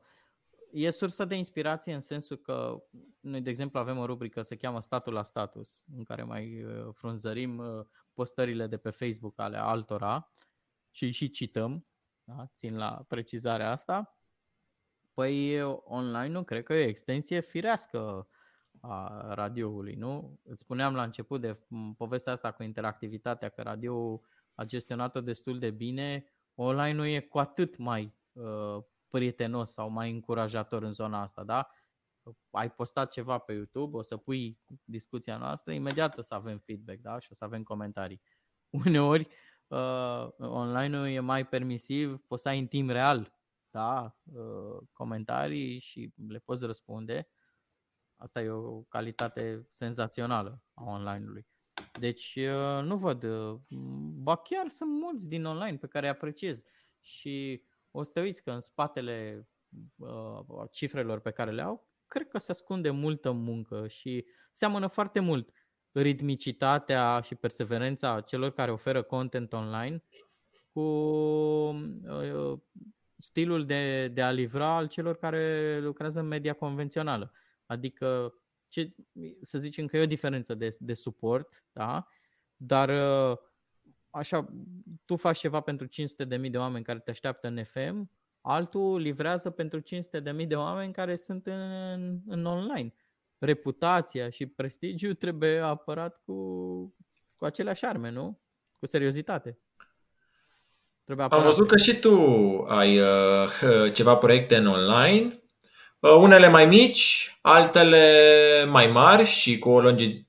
e sursă de inspirație în sensul că noi, de exemplu, avem o rubrică se cheamă Statul la Status, în care mai uh, frunzărim uh, postările de pe Facebook ale altora și și cităm, da? țin la precizarea asta. Păi online nu cred că e o extensie firească a radioului, nu? Îți spuneam la început de povestea asta cu interactivitatea, că radio a gestionat-o destul de bine, online nu e cu atât mai uh, prietenos sau mai încurajator în zona asta, da? Ai postat ceva pe YouTube, o să pui discuția noastră, imediat o să avem feedback, da? Și o să avem comentarii. Uneori, uh, online-ul e mai permisiv, poți să ai în timp real, da? Uh, comentarii și le poți răspunde Asta e o calitate senzațională a online-ului. Deci uh, nu văd, uh, ba chiar sunt mulți din online pe care îi apreciez și o să te uiți că în spatele uh, cifrelor pe care le au, cred că se ascunde multă muncă și seamănă foarte mult ritmicitatea și perseverența celor care oferă content online cu uh, stilul de, de a livra al celor care lucrează în media convențională. Adică, ce, să zicem că e o diferență de, de suport, da? dar uh, așa, tu faci ceva pentru 500.000 de oameni care te așteaptă în FM, altul livrează pentru 500.000 de oameni care sunt în, în online. Reputația și prestigiul trebuie apărat cu, cu aceleași arme, nu? Cu seriozitate. Trebuie Am văzut că și tu ai uh, ceva proiecte în online, uh, unele mai mici, altele mai mari și cu o longe, uh,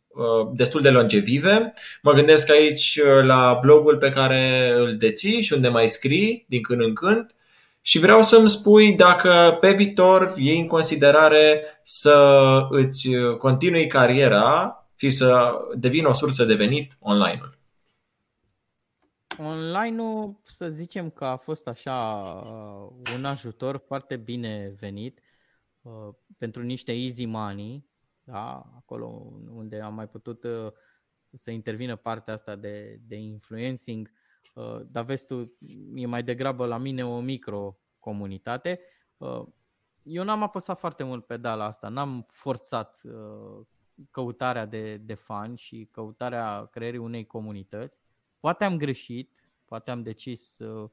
destul de longevive. Mă gândesc aici uh, la blogul pe care îl deții și unde mai scrii din când în când și vreau să-mi spui dacă pe viitor iei în considerare să îți continui cariera și să devină o sursă de venit online-ul. Online-ul, să zicem că a fost așa uh, un ajutor foarte bine venit uh, pentru niște easy money, da? acolo unde am mai putut uh, să intervină partea asta de, de influencing, dar vezi tu, e mai degrabă la mine o micro-comunitate. Eu n-am apăsat foarte mult pedala asta, n-am forțat căutarea de, de fani și căutarea creierii unei comunități. Poate am greșit, poate am decis uh,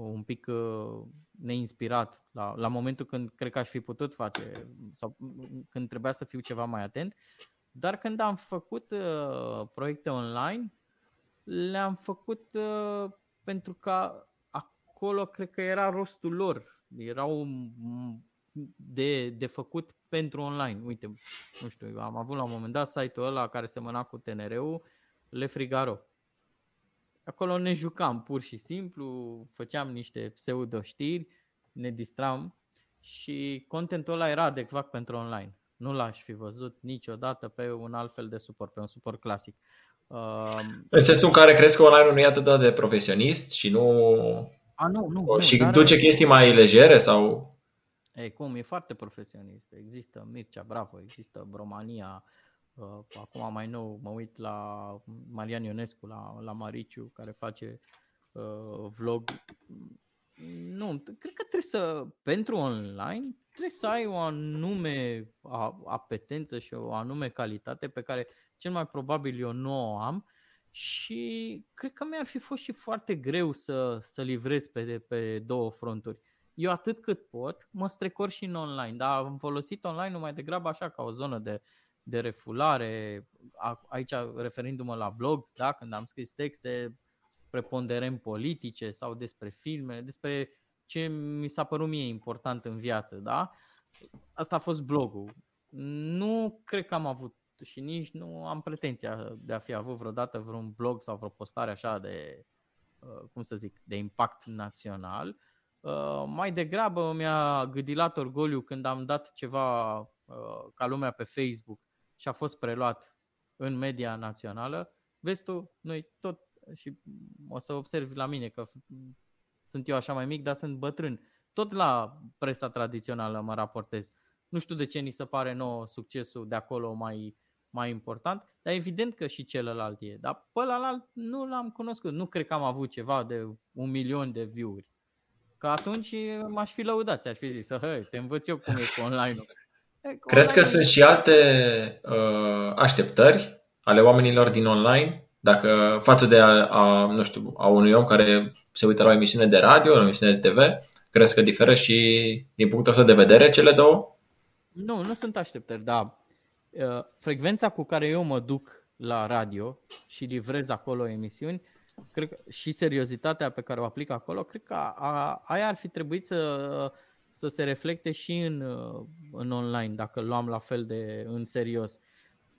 un pic uh, neinspirat la, la momentul când cred că aș fi putut face sau când trebuia să fiu ceva mai atent, dar când am făcut uh, proiecte online, le-am făcut uh, pentru că acolo cred că era rostul lor. Erau de, de făcut pentru online. Uite, nu știu, am avut la un moment dat site-ul ăla care semăna cu TNR-ul, Le Frigaro. Acolo ne jucam pur și simplu, făceam niște pseudo-știri, ne distram și contentul ăla era adecvat pentru online. Nu l-aș fi văzut niciodată pe un alt fel de suport, pe un suport clasic. Uh, în sensul în care crezi că online nu e atât de profesionist și nu... A, nu, nu, și nu, duce dar... chestii mai legere sau... Ei, cum, e foarte profesionist. Există Mircea Bravo, există Bromania, Uh, acum mai nou mă uit la Marian Ionescu, la, la Mariciu, care face uh, vlog. Nu, cred că trebuie să, pentru online, trebuie să ai o anume apetență și o anume calitate pe care cel mai probabil eu nu o am și cred că mi-ar fi fost și foarte greu să, să livrez pe, pe două fronturi. Eu atât cât pot, mă strecor și în online, dar am folosit online numai degrabă așa ca o zonă de, de refulare, aici referindu-mă la blog, da, când am scris texte preponderent politice sau despre filme, despre ce mi s-a părut mie important în viață, da? Asta a fost blogul. Nu cred că am avut și nici nu am pretenția de a fi avut vreodată vreun blog sau vreo postare așa de, uh, cum să zic, de impact național. Uh, mai degrabă mi-a gâdilat orgoliu când am dat ceva uh, ca lumea pe Facebook și a fost preluat în media națională, vezi tu, noi tot, și o să observi la mine că sunt eu așa mai mic, dar sunt bătrân. Tot la presa tradițională mă raportez. Nu știu de ce ni se pare nou succesul de acolo mai, mai important, dar evident că și celălalt e. Dar pe ălalt nu l-am cunoscut. Nu cred că am avut ceva de un milion de view-uri. Că atunci m-aș fi lăudat, aș fi zis, hei, te învăț eu cum e cu online-ul. Crezi că sunt și alte uh, așteptări ale oamenilor din online? Dacă față de a, a, nu știu, a unui om care se uită la o emisiune de radio, la o emisiune de TV, crezi că diferă și din punctul ăsta de vedere cele două? Nu, nu sunt așteptări, dar uh, frecvența cu care eu mă duc la radio și livrez acolo emisiuni, cred că și seriozitatea pe care o aplic acolo, cred că a, a, aia ar fi trebuit să să se reflecte și în, uh, în online, dacă luam la fel de în serios.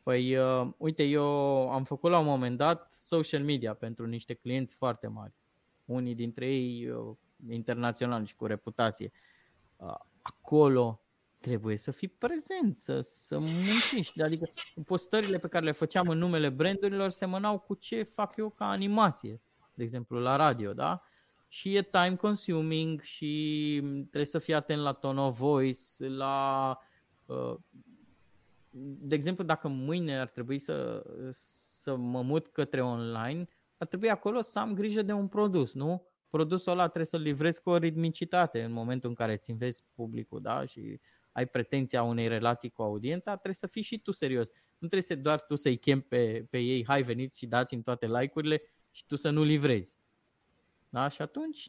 Păi, uh, uite, eu am făcut la un moment dat social media pentru niște clienți foarte mari. Unii dintre ei uh, internaționali și cu reputație. Uh, acolo trebuie să fii prezent, să, să muncești. Adică postările pe care le făceam în numele brandurilor semănau cu ce fac eu ca animație, de exemplu la radio, da? Și e time consuming și trebuie să fii atent la tone of voice, la uh, de exemplu, dacă mâine ar trebui să, să mă mut către online, ar trebui acolo să am grijă de un produs, nu? Produsul ăla trebuie să-l livrezi cu o ritmicitate în momentul în care îți înveți publicul da? și ai pretenția unei relații cu audiența, trebuie să fii și tu serios. Nu trebuie să doar tu să-i chem pe, pe ei, hai veniți și dați-mi toate like-urile și tu să nu livrezi. Da? Și atunci,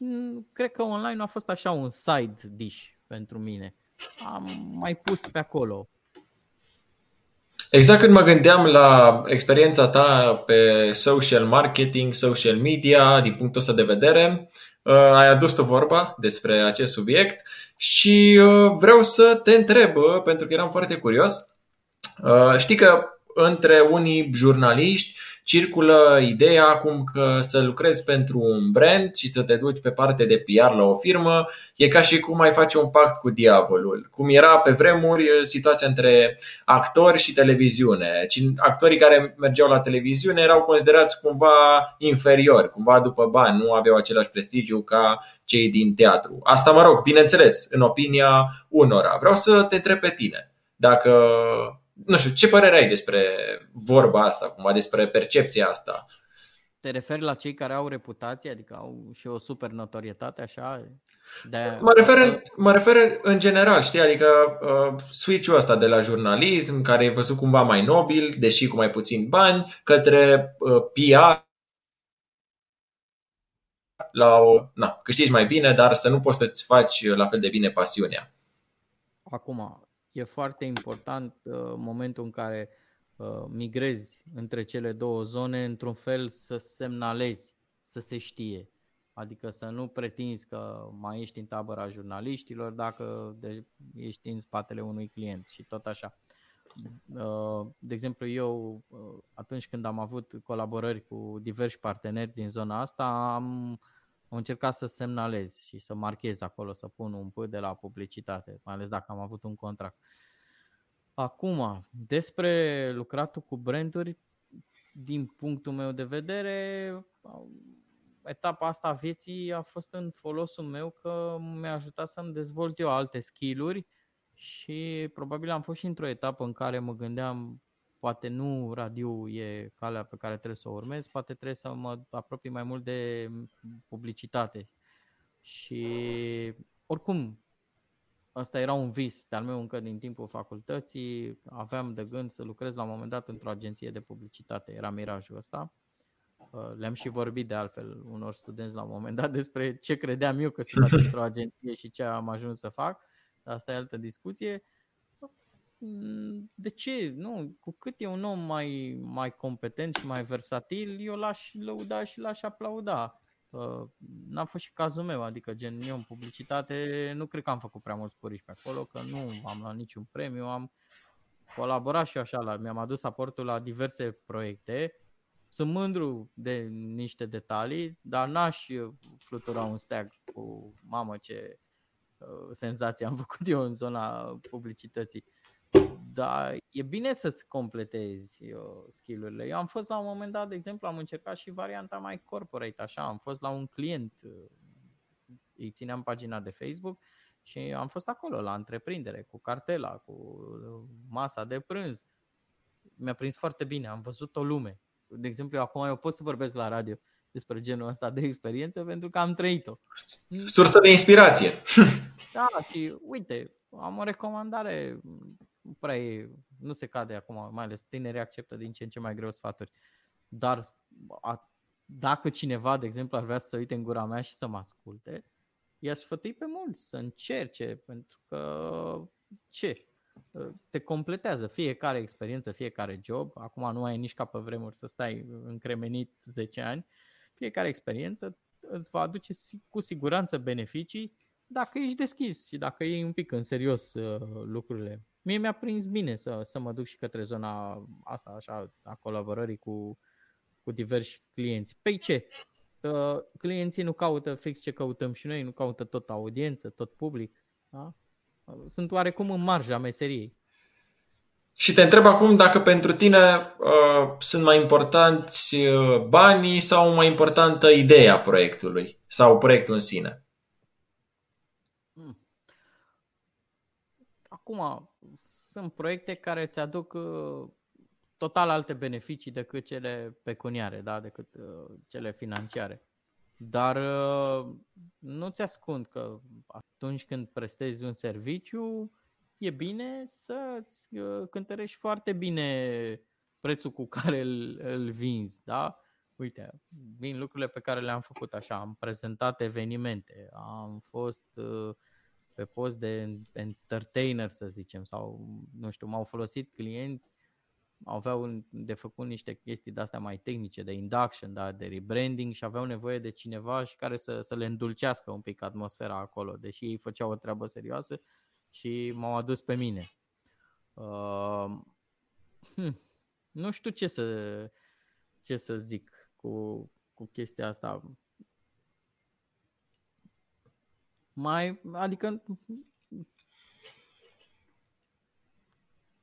cred că online a fost așa un side dish pentru mine. Am mai pus pe acolo. Exact când mă gândeam la experiența ta pe social marketing, social media, din punctul ăsta de vedere, uh, ai adus o vorba despre acest subiect și uh, vreau să te întreb, uh, pentru că eram foarte curios. Știi că între unii jurnaliști circulă ideea acum că să lucrezi pentru un brand și să te duci pe parte de PR la o firmă e ca și cum ai face un pact cu diavolul. Cum era pe vremuri situația între actori și televiziune. Actorii care mergeau la televiziune erau considerați cumva inferiori, cumva după bani, nu aveau același prestigiu ca cei din teatru. Asta mă rog, bineînțeles, în opinia unora. Vreau să te întreb pe tine dacă nu știu, ce părere ai despre vorba asta, cumva despre percepția asta? Te referi la cei care au reputație, adică au și o super notorietate așa? De... Mă, refer în, mă refer în general, știi, adică uh, switch-ul ăsta de la jurnalism, care e văzut cumva mai nobil, deși cu mai puțin bani, către uh, PR, la o, na, câștigi mai bine, dar să nu poți să-ți faci la fel de bine pasiunea. Acum, e foarte important uh, momentul în care uh, migrezi între cele două zone, într-un fel să semnalezi, să se știe. Adică să nu pretinzi că mai ești în tabăra jurnaliștilor dacă ești în spatele unui client și tot așa. Uh, de exemplu, eu atunci când am avut colaborări cu diversi parteneri din zona asta, am am încercat să semnalez și să marchez acolo, să pun un P de la publicitate, mai ales dacă am avut un contract. Acum, despre lucratul cu branduri, din punctul meu de vedere, etapa asta a vieții a fost în folosul meu că mi-a ajutat să-mi dezvolt eu alte skill-uri și probabil am fost și într-o etapă în care mă gândeam poate nu radio e calea pe care trebuie să o urmez, poate trebuie să mă apropii mai mult de publicitate. Și oricum, Asta era un vis de-al meu încă din timpul facultății. Aveam de gând să lucrez la un moment dat într-o agenție de publicitate. Era mirajul ăsta. Uh, le-am și vorbit de altfel unor studenți la un moment dat despre ce credeam eu că se face într-o agenție și ce am ajuns să fac. Asta e altă discuție. Mm, de ce? Nu, cu cât e un om mai, mai competent și mai versatil, eu l-aș lăuda și l-aș aplauda. Uh, n-a fost și cazul meu, adică gen eu în publicitate nu cred că am făcut prea mulți puriși pe acolo, că nu am luat niciun premiu, am colaborat și eu așa, la, mi-am adus aportul la diverse proiecte, sunt mândru de niște detalii, dar n-aș flutura un steag cu mamă ce uh, senzație am făcut eu în zona publicității. Da, e bine să-ți completezi uh, skill-urile. Eu am fost la un moment dat, de exemplu, am încercat și varianta mai corporate, așa, am fost la un client, uh, îi țineam pagina de Facebook și am fost acolo la întreprindere, cu cartela, cu uh, masa de prânz. Mi-a prins foarte bine, am văzut o lume. De exemplu, acum eu pot să vorbesc la radio despre genul ăsta de experiență pentru că am trăit-o. Sursă de inspirație. Da, și uite, am o recomandare nu prea e, nu se cade acum, mai ales tinerii acceptă din ce în ce mai greu sfaturi. Dar a, dacă cineva, de exemplu, ar vrea să uite în gura mea și să mă asculte, i-aș sfătui pe mulți să încerce, pentru că ce? Te completează fiecare experiență, fiecare job. Acum nu ai nici ca pe vremuri să stai încremenit 10 ani. Fiecare experiență îți va aduce cu siguranță beneficii dacă ești deschis și dacă iei un pic în serios uh, lucrurile mie mi-a prins bine să, să mă duc și către zona asta, așa, a colaborării cu, cu diversi clienți. Pe păi ce? Uh, clienții nu caută fix ce căutăm și noi, nu caută tot audiență, tot public. Da? Sunt oarecum în marja meseriei. Și te întreb acum dacă pentru tine uh, sunt mai importanți uh, banii sau mai importantă ideea proiectului sau proiectul în sine. Acum, sunt proiecte care îți aduc total alte beneficii decât cele pecuniare, da? decât cele financiare. Dar nu ți ascund că atunci când prestezi un serviciu, e bine să-ți cântărești foarte bine prețul cu care îl, îl vinzi. Da? Uite, vin lucrurile pe care le-am făcut așa. Am prezentat evenimente, am fost pe post de entertainer, să zicem, sau nu știu, m-au folosit clienți aveau de făcut niște chestii de astea mai tehnice, de induction, da, de rebranding și aveau nevoie de cineva și care să, să le îndulcească un pic atmosfera acolo, deși ei făceau o treabă serioasă și m-au adus pe mine. Uh, hm, nu știu ce să, ce să zic cu, cu chestia asta. Mai, adică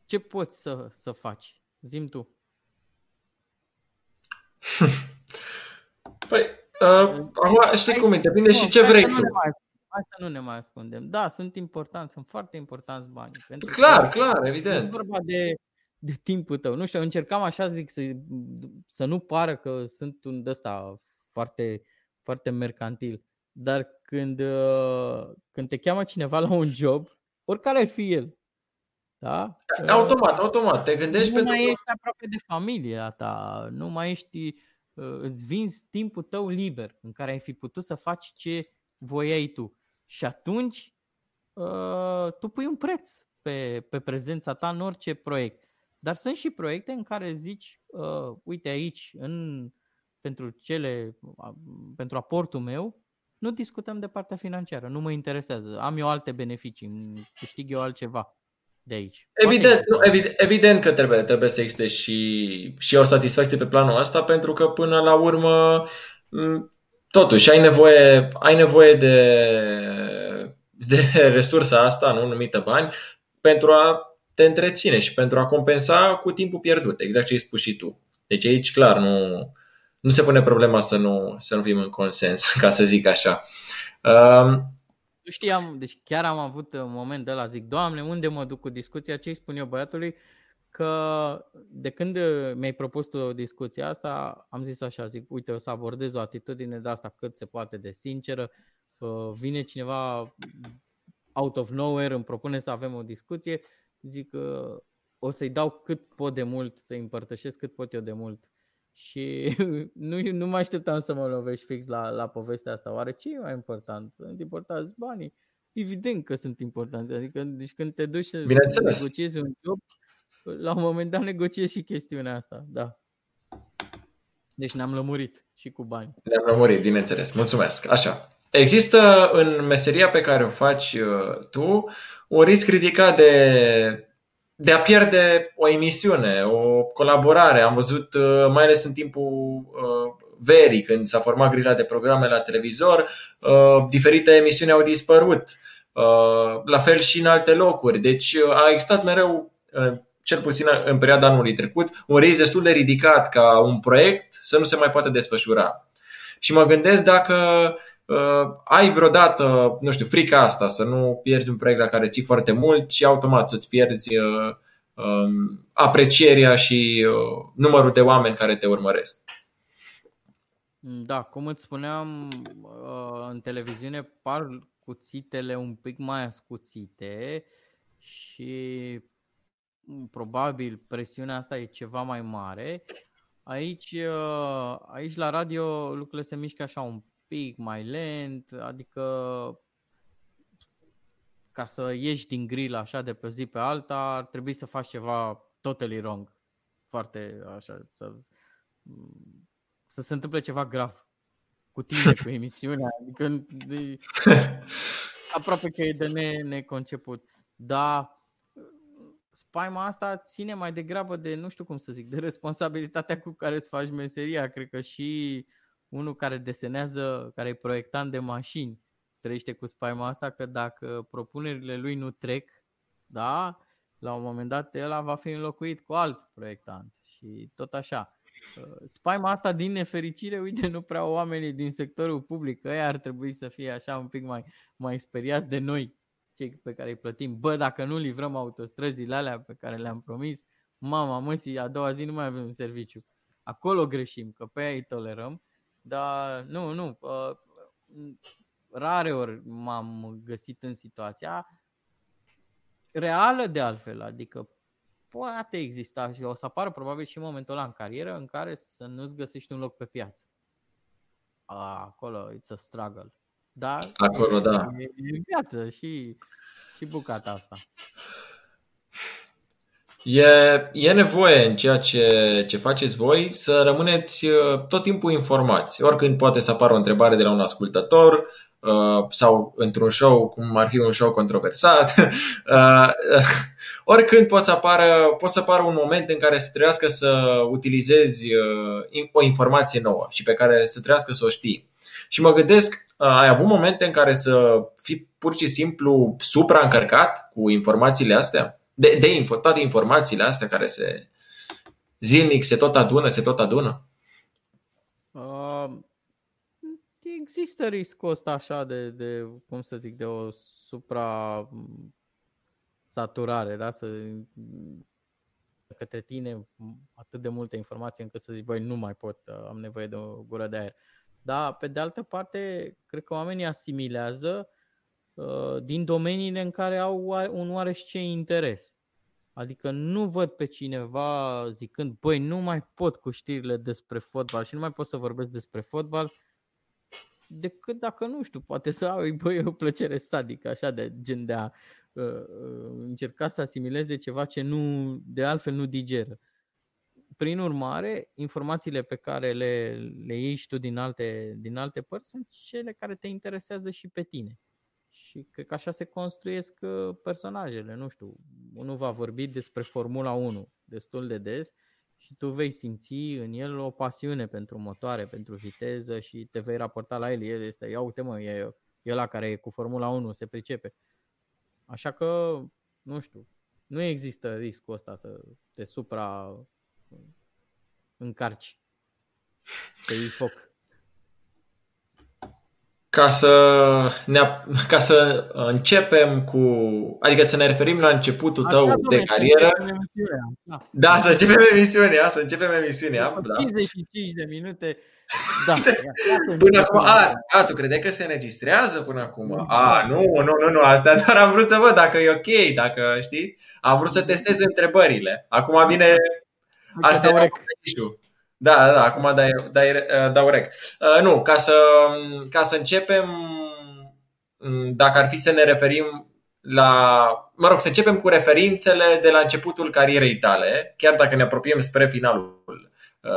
ce poți să, să faci? Zim tu. Păi, uh, acum știi cum e, depinde și ce vrei tu. Mai, hai să nu ne mai ascundem. Da, sunt importanți, sunt foarte importanți banii. Pentru clar, că clar, evident. E vorba de, de timpul tău. Nu știu, încercam așa, zic, să, să nu pară că sunt un ăsta foarte, foarte mercantil. Dar când, uh, când te cheamă cineva la un job, oricare ar fi el, da? Automat, automat. Te gândești nu pentru mai ești aproape de familia ta, nu mai ești, uh, îți vinzi timpul tău liber în care ai fi putut să faci ce voiai tu. Și atunci uh, tu pui un preț pe, pe prezența ta în orice proiect. Dar sunt și proiecte în care zici, uh, uite aici, în, pentru, cele, pentru aportul meu, nu discutăm de partea financiară, nu mă interesează. Am eu alte beneficii, câștig eu altceva de aici. Evident, nu, evident, evident că trebuie, trebuie să existe și, și o satisfacție pe planul ăsta, pentru că până la urmă, totuși, ai nevoie, ai nevoie de, de resursa asta, nu numită bani, pentru a te întreține și pentru a compensa cu timpul pierdut, exact ce ai spus și tu. Deci aici, clar, nu, nu se pune problema să nu, să nu fim în consens, ca să zic așa. Um, nu știam, deci chiar am avut un moment de la zic, Doamne, unde mă duc cu discuția? Ce îi spun eu băiatului? Că de când mi-ai propus tu discuția asta, am zis așa, zic, uite, o să abordez o atitudine de asta cât se poate de sinceră. Vine cineva out of nowhere, îmi propune să avem o discuție, zic că o să-i dau cât pot de mult, să-i împărtășesc cât pot eu de mult și nu, nu mă așteptam să mă lovești fix la, la povestea asta. Oare ce e mai important? Sunt importanți banii? Evident că sunt importanți. Adică deci când te duci să negociezi un job, la un moment dat negociezi și chestiunea asta. Da. Deci ne-am lămurit și cu bani. Ne-am lămurit, bineînțeles. Mulțumesc. Așa. Există în meseria pe care o faci uh, tu un risc ridicat de de a pierde o emisiune, o colaborare. Am văzut, uh, mai ales în timpul uh, verii, când s-a format grila de programe la televizor, uh, diferite emisiuni au dispărut. La fel și în alte locuri. Deci a existat mereu, cel puțin în perioada anului trecut, un risc destul de ridicat ca un proiect să nu se mai poată desfășura. Și mă gândesc dacă uh, ai vreodată, nu știu, frica asta să nu pierzi un proiect la care ții foarte mult și automat să-ți pierzi uh, uh, aprecierea și uh, numărul de oameni care te urmăresc. Da, cum îți spuneam, uh, în televiziune par cuțitele un pic mai ascuțite și probabil presiunea asta e ceva mai mare. Aici, uh, aici la radio lucrurile se mișcă așa un pic mai lent, adică ca să ieși din grill așa de pe zi pe alta, ar trebui să faci ceva totally wrong. Foarte așa, să, să se întâmple ceva grav cu tine, cu emisiunea. Adică de, aproape că e de ne, neconceput. Dar spaima asta ține mai degrabă de, nu știu cum să zic, de responsabilitatea cu care îți faci meseria. Cred că și unul care desenează, care e proiectant de mașini, trăiește cu spaima asta că dacă propunerile lui nu trec, da, la un moment dat el va fi înlocuit cu alt proiectant și tot așa. Spaima asta din nefericire, uite, nu prea oamenii din sectorul public, ei ar trebui să fie așa un pic mai, mai speriați de noi cei pe care îi plătim, bă, dacă nu livrăm autostrăzile alea pe care le-am promis, mama, măsii, a doua zi nu mai avem un serviciu. Acolo greșim, că pe aia îi tolerăm, dar nu, nu, uh, rare ori m-am găsit în situația reală de altfel, adică poate exista și o să apară probabil și momentul ăla în carieră în care să nu-ți găsești un loc pe piață. A, acolo it's a struggle. Da, acolo, e, da. E, e viață și, și bucata asta. E, e nevoie în ceea ce, ce faceți voi să rămâneți uh, tot timpul informați. Oricând poate să apară o întrebare de la un ascultător, Uh, sau într-un show, cum ar fi un show controversat, uh, oricând poate să apară, poate să apară un moment în care să trebuiască să utilizezi uh, o informație nouă și pe care să trebuiască să o știi. Și mă gândesc, ai avut momente în care să fii pur și simplu supraîncărcat cu informațiile astea? De, de info, toate informațiile astea care se zilnic se tot adună, se tot adună? există riscul ăsta așa de, de, cum să zic, de o supra saturare, da? Să către tine atât de multe informații încât să zici, băi, nu mai pot, am nevoie de o gură de aer. Dar, pe de altă parte, cred că oamenii asimilează uh, din domeniile în care au un oarește interes. Adică nu văd pe cineva zicând, băi, nu mai pot cu știrile despre fotbal și nu mai pot să vorbesc despre fotbal decât dacă, nu știu, poate să au băi, o plăcere sadică, așa, de gen de a uh, uh, încerca să asimileze ceva ce nu, de altfel nu digeră. Prin urmare, informațiile pe care le, le iei și tu din alte, din alte părți sunt cele care te interesează și pe tine. Și cred că așa se construiesc uh, personajele. Nu știu, unul va vorbi despre Formula 1 destul de des și tu vei simți în el o pasiune pentru motoare, pentru viteză și te vei raporta la el. El este, ia uite mă, e, e la care e cu Formula 1, se pricepe. Așa că, nu știu, nu există riscul ăsta să te supra încarci, să iei foc ca să, ne, ca să începem cu. Adică să ne referim la începutul tău Așa, de carieră. Da. da, să începem emisiunea, să începem emisiunea. Da. 55 de minute. Da. până acum, a, a, tu credeai că se înregistrează până acum? A, nu, nu, nu, nu, asta doar am vrut să văd dacă e ok, dacă știi. Am vrut să testez întrebările. Acum vine. Asta e da, da, da, acum dai, dai, uh, dau rec. Uh, nu, ca să, ca să începem, mm, dacă ar fi să ne referim la. Mă rog, să începem cu referințele de la începutul carierei tale, chiar dacă ne apropiem spre finalul uh,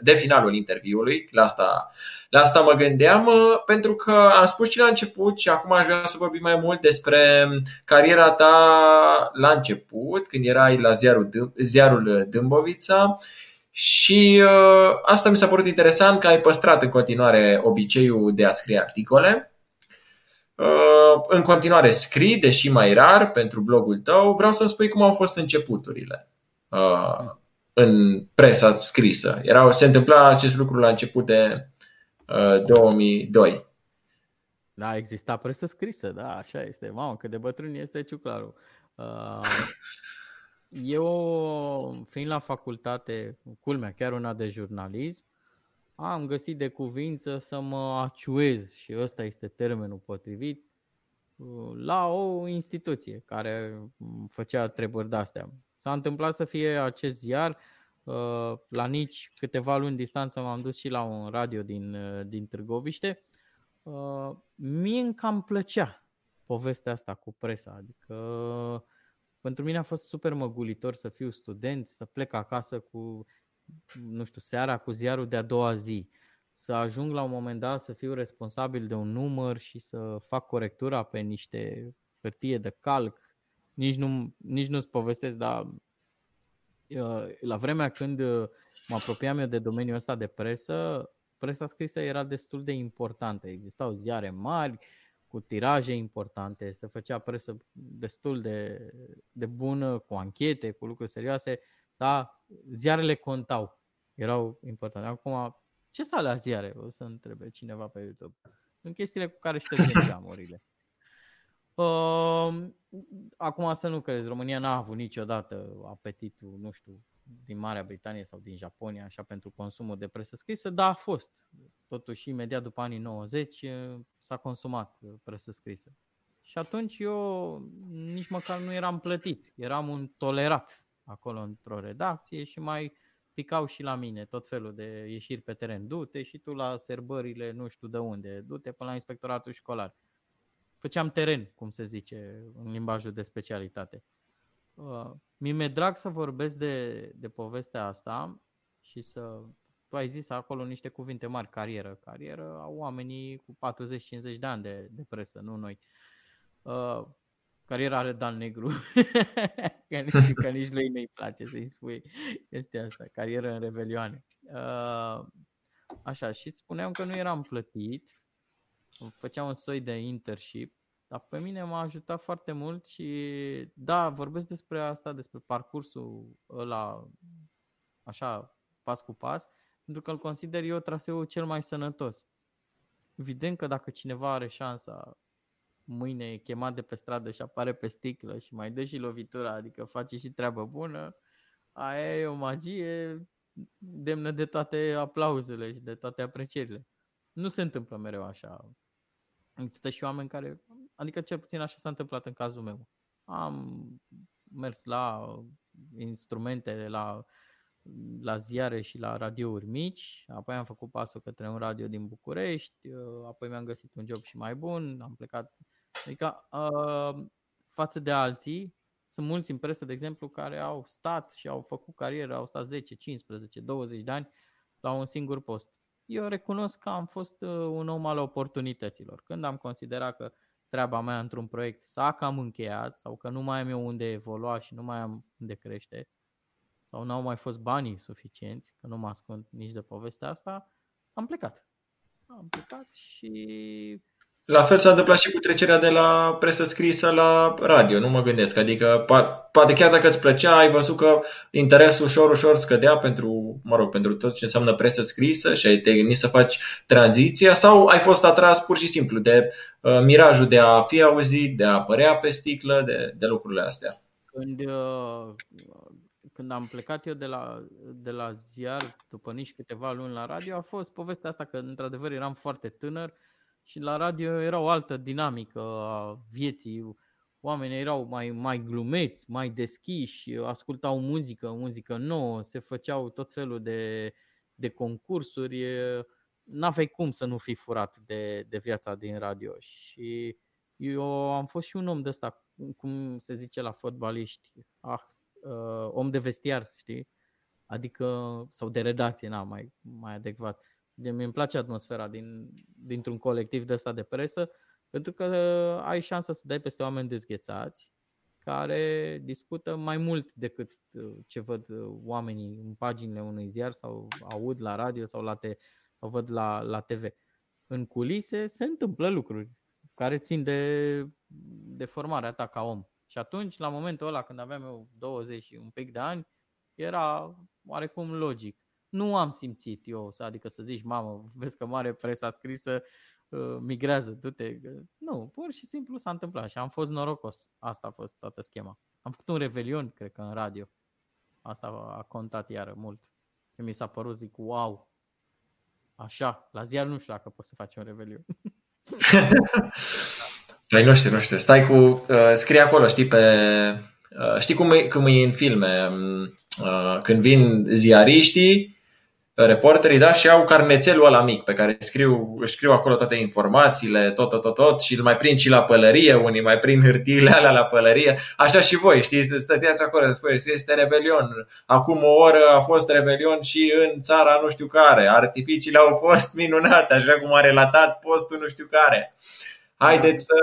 de finalul interviului. La asta, la asta mă gândeam, pentru că am spus și la început și acum aș vrea să vorbim mai mult despre cariera ta la început, când erai la ziarul, ziarul Dâmbovița și uh, asta mi s-a părut interesant că ai păstrat în continuare obiceiul de a scrie articole. Uh, în continuare scrii, deși mai rar, pentru blogul tău. Vreau să-mi spui cum au fost începuturile uh, în presa scrisă. Era, se întâmpla acest lucru la început de uh, 2002. Da, exista presă scrisă, da, așa este. Mamă, cât de bătrân este ciuclarul. Uh, eu, fiind la facultate, culmea, chiar una de jurnalism, am găsit de cuvință să mă aciuez, și ăsta este termenul potrivit, la o instituție care făcea treburi de-astea. S-a întâmplat să fie acest ziar, la nici câteva luni distanță m-am dus și la un radio din, din Târgoviște. Mie îmi cam plăcea povestea asta cu presa, adică pentru mine a fost super măgulitor să fiu student, să plec acasă cu, nu știu, seara cu ziarul de a doua zi, să ajung la un moment dat să fiu responsabil de un număr și să fac corectura pe niște hârtie de calc. Nici, nu, nici nu-ți povestesc, dar uh, la vremea când uh, mă apropiam eu de domeniul ăsta de presă, presa scrisă era destul de importantă. Existau ziare mari, cu tiraje importante, se făcea presă destul de, de bună, cu anchete, cu lucruri serioase, dar ziarele contau, erau importante. Acum, ce stă la ziare? O să întrebe cineva pe YouTube. În chestiile cu care ștergem geamurile. Uh, acum să nu crezi, România n-a avut niciodată apetitul, nu știu, din Marea Britanie sau din Japonia, așa pentru consumul de presă scrisă, dar a fost. Totuși, imediat după anii 90 s-a consumat presă scrisă. Și atunci eu nici măcar nu eram plătit, eram un tolerat acolo într-o redacție și mai picau și la mine tot felul de ieșiri pe teren. Du-te și tu la serbările nu știu de unde, du-te până la inspectoratul școlar. Făceam teren, cum se zice în limbajul de specialitate. Uh, mi-e drag să vorbesc de, de povestea asta și să... Tu ai zis acolo niște cuvinte mari, carieră. Carieră au oamenii cu 40-50 de ani de, de presă, nu noi. Uh, cariera are Dan Negru. că, nici, că nici lui nu-i place să-i spui este asta, carieră în revelioane. Uh, așa, și îți spuneam că nu eram plătit, făceam un soi de internship dar pe mine m-a ajutat foarte mult și da, vorbesc despre asta, despre parcursul ăla, așa, pas cu pas, pentru că îl consider eu traseul cel mai sănătos. Evident că dacă cineva are șansa mâine e chemat de pe stradă și apare pe sticlă și mai dă și lovitura, adică face și treabă bună, aia e o magie demnă de toate aplauzele și de toate aprecierile. Nu se întâmplă mereu așa. Există și oameni care, adică cel puțin așa s-a întâmplat în cazul meu. Am mers la instrumente, la, la ziare și la radiouri mici, apoi am făcut pasul către un radio din București, apoi mi-am găsit un job și mai bun, am plecat. Adică, uh, față de alții, sunt mulți în presă, de exemplu, care au stat și au făcut carieră, au stat 10, 15, 20 de ani la un singur post eu recunosc că am fost uh, un om al oportunităților. Când am considerat că treaba mea într-un proiect s-a cam încheiat sau că nu mai am eu unde evolua și nu mai am unde crește sau nu au mai fost banii suficienți, că nu mă ascund nici de povestea asta, am plecat. Am plecat și la fel s-a întâmplat și cu trecerea de la presă scrisă la radio, nu mă gândesc. Adică, poate chiar dacă îți plăcea, ai văzut că interesul ușor, ușor scădea pentru, mă rog, pentru tot ce înseamnă presă scrisă și ai te gândit să faci tranziția sau ai fost atras pur și simplu de uh, mirajul de a fi auzit, de a apărea pe sticlă, de, de lucrurile astea. Când, uh, când am plecat eu de la, de la ziar, după nici câteva luni la radio, a fost povestea asta că, într-adevăr, eram foarte tânăr și la radio era o altă dinamică a vieții. Oamenii erau mai, mai glumeți, mai deschiși, ascultau muzică, muzică nouă, se făceau tot felul de, de concursuri. N-aveai cum să nu fii furat de, de viața din radio. Și eu am fost și un om de ăsta, cum se zice la fotbaliști, ah, uh, om de vestiar, știi? Adică, sau de redacție, na, mai, mai adecvat mi îmi place atmosfera din, dintr-un colectiv de ăsta de presă, pentru că ai șansa să dai peste oameni dezghețați care discută mai mult decât uh, ce văd uh, oamenii în paginile unui ziar sau aud la radio sau, la te, sau văd la, la TV. În culise se întâmplă lucruri care țin de, de formarea ta ca om. Și atunci, la momentul ăla, când aveam eu 20 și un pic de ani, era oarecum logic nu am simțit eu, adică să zici, mamă, vezi că mare presa scrisă uh, migrează, du-te. Nu, pur și simplu s-a întâmplat și am fost norocos. Asta a fost toată schema. Am făcut un revelion, cred că în radio. Asta a contat iară mult. Și mi s-a părut, zic, wow, așa, la ziar nu știu dacă poți să faci un revelion. Păi nu știu, nu știu. Stai cu, uh, scrie acolo, știi, pe, uh, știi cum e, cum e în filme, um, uh, când vin ziariștii reporterii, da, și au carnețelul ăla mic pe care scriu, își scriu acolo toate informațiile, tot, tot, tot, tot și îl mai prind și la pălărie, unii mai prind hârtiile alea la pălărie, așa și voi, știți, stăteați acolo să spuneți, este rebelion, acum o oră a fost rebelion și în țara nu știu care, artificiile au fost minunate, așa cum a relatat postul nu știu care. Haideți să...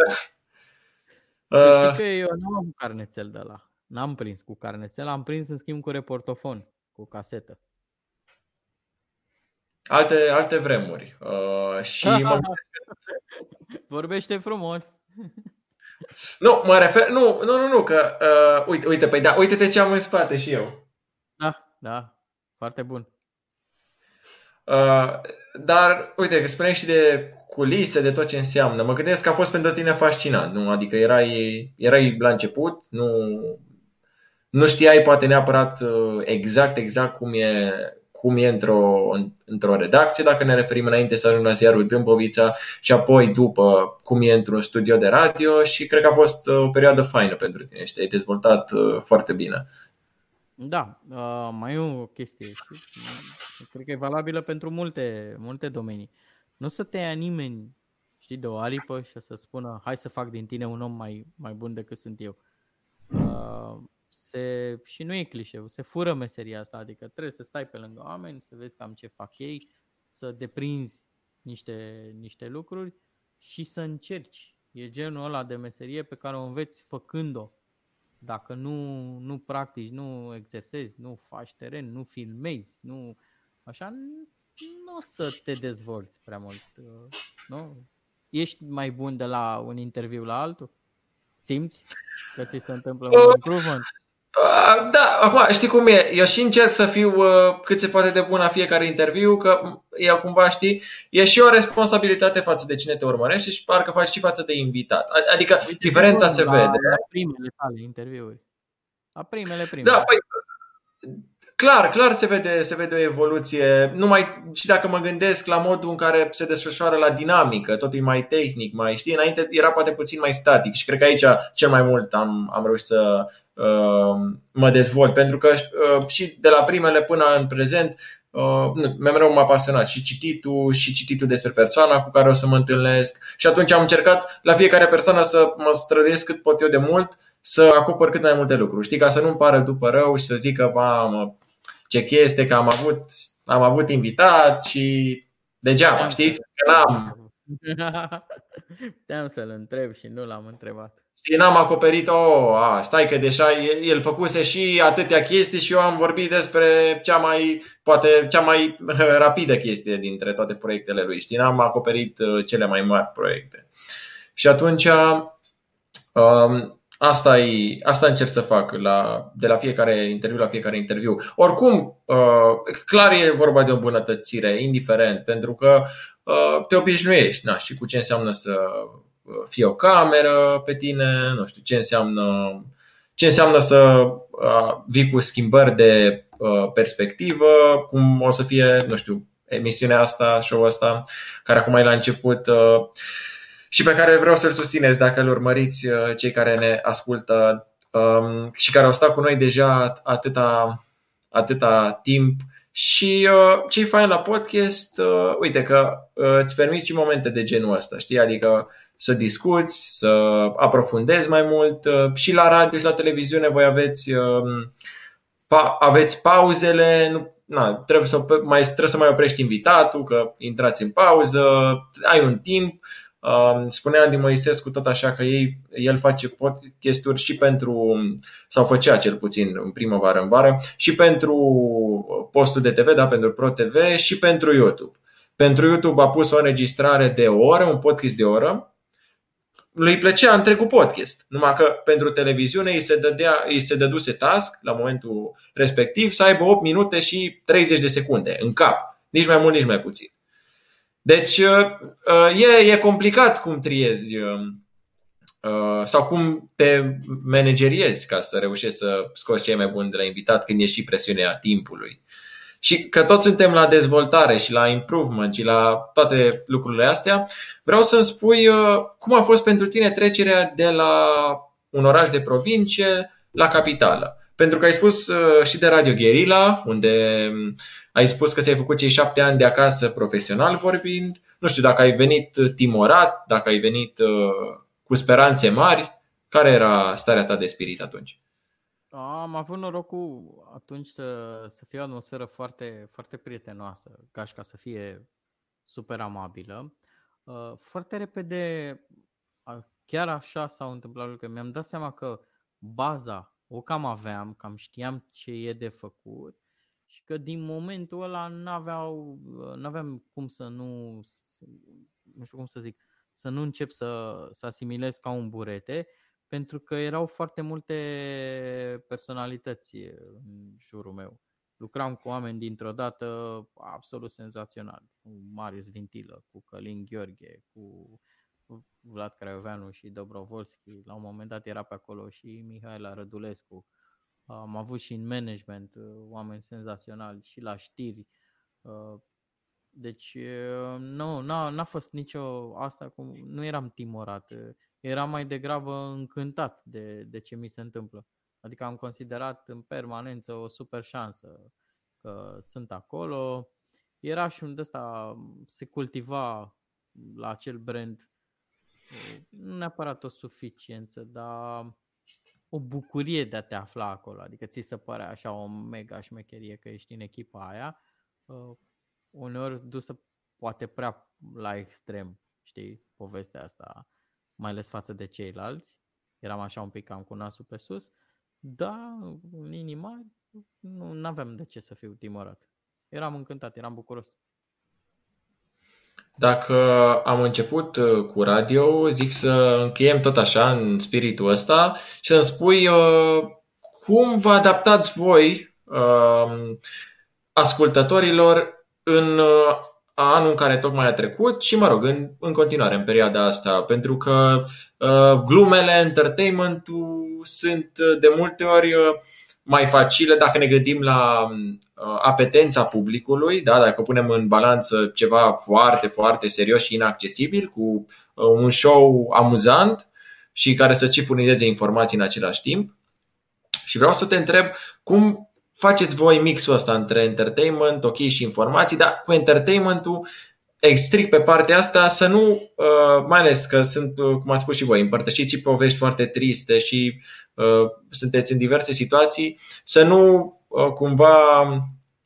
Să știu uh, că eu nu am carnețel de la. N-am prins cu carnețel, am prins în schimb cu reportofon, cu casetă alte, alte vremuri. Uh, și mă Vorbește frumos. Nu, mă refer, nu, nu, nu, nu, că, uh, uite, uite, păi da, uite-te ce am în spate și eu. Da, da, foarte bun. Uh, dar, uite, că spuneai și de culise, de tot ce înseamnă. Mă gândesc că a fost pentru tine fascinant, nu? Adică erai, erai la început, nu, nu știai poate neapărat uh, exact, exact cum e, cum e într-o, într-o redacție, dacă ne referim înainte să ajung la ziarul Dâmbovița și apoi după cum e într-un studio de radio și cred că a fost uh, o perioadă faină pentru tine și te-ai dezvoltat uh, foarte bine. Da, uh, mai e o chestie, știi? cred că e valabilă pentru multe, multe domenii. Nu să te ia nimeni, știi, de o aripă și să spună hai să fac din tine un om mai, mai bun decât sunt eu. Uh, se, și nu e clișeu, se fură meseria asta, adică trebuie să stai pe lângă oameni, să vezi cam ce fac ei, să deprinzi niște, niște lucruri și să încerci. E genul ăla de meserie pe care o înveți făcând-o. Dacă nu, nu practici, nu exersezi, nu faci teren, nu filmezi, nu așa, nu o să te dezvolți prea mult. Nu? Ești mai bun de la un interviu la altul? Simți că ți se întâmplă un improvement? Uh, da, acum știi cum e, eu și încerc să fiu uh, cât se poate de bun la fiecare interviu, că e cumva știi, e și o responsabilitate față de cine te urmărește și parcă faci și față de invitat. Adică Uite, diferența se la, vede. La primele tale interviuri. La primele, primele. Da, păi, clar, clar se vede, se vede o evoluție. Numai și dacă mă gândesc la modul în care se desfășoară la dinamică, totul e mai tehnic, mai știi, înainte era poate puțin mai static și cred că aici cel mai mult am, am reușit să Uh, mă dezvolt. Pentru că uh, și de la primele până în prezent Uh, mereu m-a pasionat și cititul și cititul despre persoana cu care o să mă întâlnesc și atunci am încercat la fiecare persoană să mă străduiesc cât pot eu de mult să acopăr cât mai multe lucruri, știi, ca să nu-mi pară după rău și să zic că, mamă, ce chestie, că am avut, am avut invitat și degeaba, știi, că n-am. Puteam să-l întreb și nu l-am întrebat. Și n-am acoperit-o, a, stai că deja el făcuse și atâtea chestii și eu am vorbit despre cea mai, poate cea mai rapidă chestie dintre toate proiectele lui. Știi, n-am acoperit uh, cele mai mari proiecte. Și atunci um, asta, e, asta încerc să fac la, de la fiecare interviu la fiecare interviu. Oricum, uh, clar e vorba de o bunătățire, indiferent, pentru că uh, te obișnuiești na, și cu ce înseamnă să fie o cameră pe tine, nu știu ce înseamnă, ce înseamnă să vii cu schimbări de perspectivă, cum o să fie, nu știu, emisiunea asta, show-ul ăsta, care acum e la început și pe care vreau să-l susțineți dacă îl urmăriți cei care ne ascultă și care au stat cu noi deja atâta, atâta timp și uh, ce e fain la podcast, uh, uite că uh, îți permiți și momente de genul ăsta, știi? Adică să discuți, să aprofundezi mai mult. Uh, și la radio și la televiziune voi aveți, um, pa, aveți pauzele, nu, na, trebuie, să mai, trebuie să mai oprești invitatul, că intrați în pauză, ai un timp. Um, spunea Andy Moisescu tot așa că ei, el face podcasturi și pentru, sau făcea cel puțin în primăvară, în vară, și pentru postul de TV, da, pentru Pro TV și pentru YouTube. Pentru YouTube a pus o înregistrare de o oră, un podcast de o oră, lui plăcea întregul podcast. Numai că pentru televiziune îi se, dădea, îi se dăduse task la momentul respectiv să aibă 8 minute și 30 de secunde în cap. Nici mai mult, nici mai puțin. Deci uh, uh, e, e complicat cum triezi uh, sau cum te manageriezi ca să reușești să scoți cei mai buni de la invitat când e și presiunea timpului. Și că toți suntem la dezvoltare și la improvement și la toate lucrurile astea, vreau să-mi spui uh, cum a fost pentru tine trecerea de la un oraș de provincie la capitală. Pentru că ai spus uh, și de Radio Guerilla, unde um, ai spus că ți-ai făcut cei șapte ani de acasă profesional vorbind. Nu știu dacă ai venit timorat, dacă ai venit uh, cu speranțe mari. Care era starea ta de spirit atunci? Am avut norocul atunci să, să fie o atmosferă foarte, foarte prietenoasă, ca și ca să fie super amabilă. Uh, foarte repede, chiar așa s-au întâmplat lucrurile. Mi-am dat seama că baza o cam aveam, cam știam ce e de făcut și că din momentul ăla n-aveau, n-aveam cum să nu, nu știu cum să zic, să nu încep să, să asimilez ca un burete pentru că erau foarte multe personalități în jurul meu. lucram cu oameni dintr-o dată absolut senzațional, cu Marius Vintilă, cu Călin Gheorghe, cu Vlad Craioveanu și Dobrovolski. La un moment dat era pe acolo și Mihaela Rădulescu. Am avut și în management uh, oameni senzaționali și la știri. Uh, deci uh, nu, n-a, n-a fost nicio asta, cum, nu eram timorat, eram mai degrabă încântat de, de ce mi se întâmplă. Adică am considerat în permanență o super șansă că sunt acolo. Era și unde ăsta se cultiva la acel brand nu neapărat o suficiență, dar o bucurie de a te afla acolo. Adică ți se pare așa o mega șmecherie că ești în echipa aia. Uh, uneori dusă poate prea la extrem, știi, povestea asta, mai ales față de ceilalți. Eram așa un pic cam cu nasul pe sus, dar în inima nu aveam de ce să fiu timorat. Eram încântat, eram bucuros. Dacă am început uh, cu radio, zic să încheiem tot așa, în spiritul ăsta, și să-mi spui uh, cum vă adaptați voi, uh, ascultătorilor, în anul în care tocmai a trecut și, mă rog, în, în continuare, în perioada asta, pentru că glumele, entertainment-ul sunt de multe ori mai facile dacă ne gândim la uh, apetența publicului, da? dacă punem în balanță ceva foarte, foarte serios și inaccesibil cu uh, un show amuzant și care să și furnizeze informații în același timp. Și vreau să te întreb cum faceți voi mixul ăsta între entertainment, ok și informații, dar cu entertainmentul strict pe partea asta să nu, uh, mai ales că sunt, cum ați spus și voi, împărtășiți și povești foarte triste și Uh, sunteți în diverse situații, să nu uh, cumva,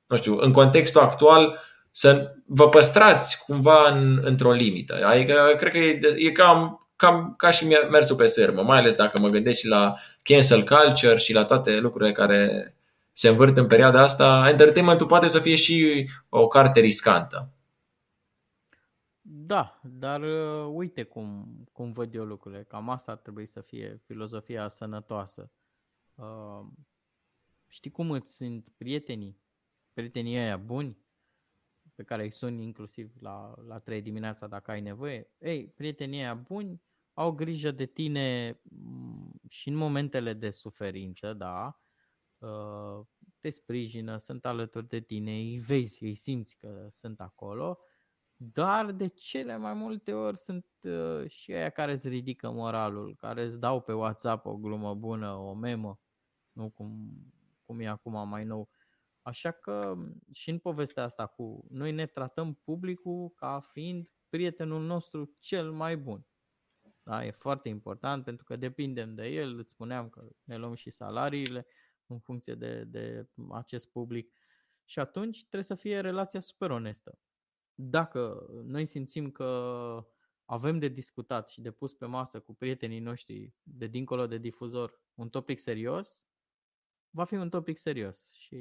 nu știu, în contextul actual, să vă păstrați cumva în, într-o limită. Adică, cred că e, e cam, cam ca și mersul pe sârmă, mai ales dacă mă gândesc și la cancel culture și la toate lucrurile care se învârt în perioada asta, entertainmentul poate să fie și o carte riscantă. Da, dar uh, uite cum, cum văd eu lucrurile. Cam asta ar trebui să fie filozofia sănătoasă. Uh, știi cum îți sunt prietenii? Prietenii ăia buni pe care îi suni inclusiv la, la 3 dimineața dacă ai nevoie. Ei, prietenii ăia buni au grijă de tine mm, și în momentele de suferință, da, uh, te sprijină, sunt alături de tine, îi vezi, îi simți că sunt acolo dar de cele mai multe ori sunt uh, și aia care îți ridică moralul, care îți dau pe WhatsApp o glumă bună, o memă, nu cum, cum e acum mai nou. Așa că și în povestea asta cu noi ne tratăm publicul ca fiind prietenul nostru cel mai bun. Da, e foarte important pentru că depindem de el, îți spuneam că ne luăm și salariile în funcție de, de acest public și atunci trebuie să fie relația super onestă dacă noi simțim că avem de discutat și de pus pe masă cu prietenii noștri de dincolo de difuzor un topic serios, va fi un topic serios. Și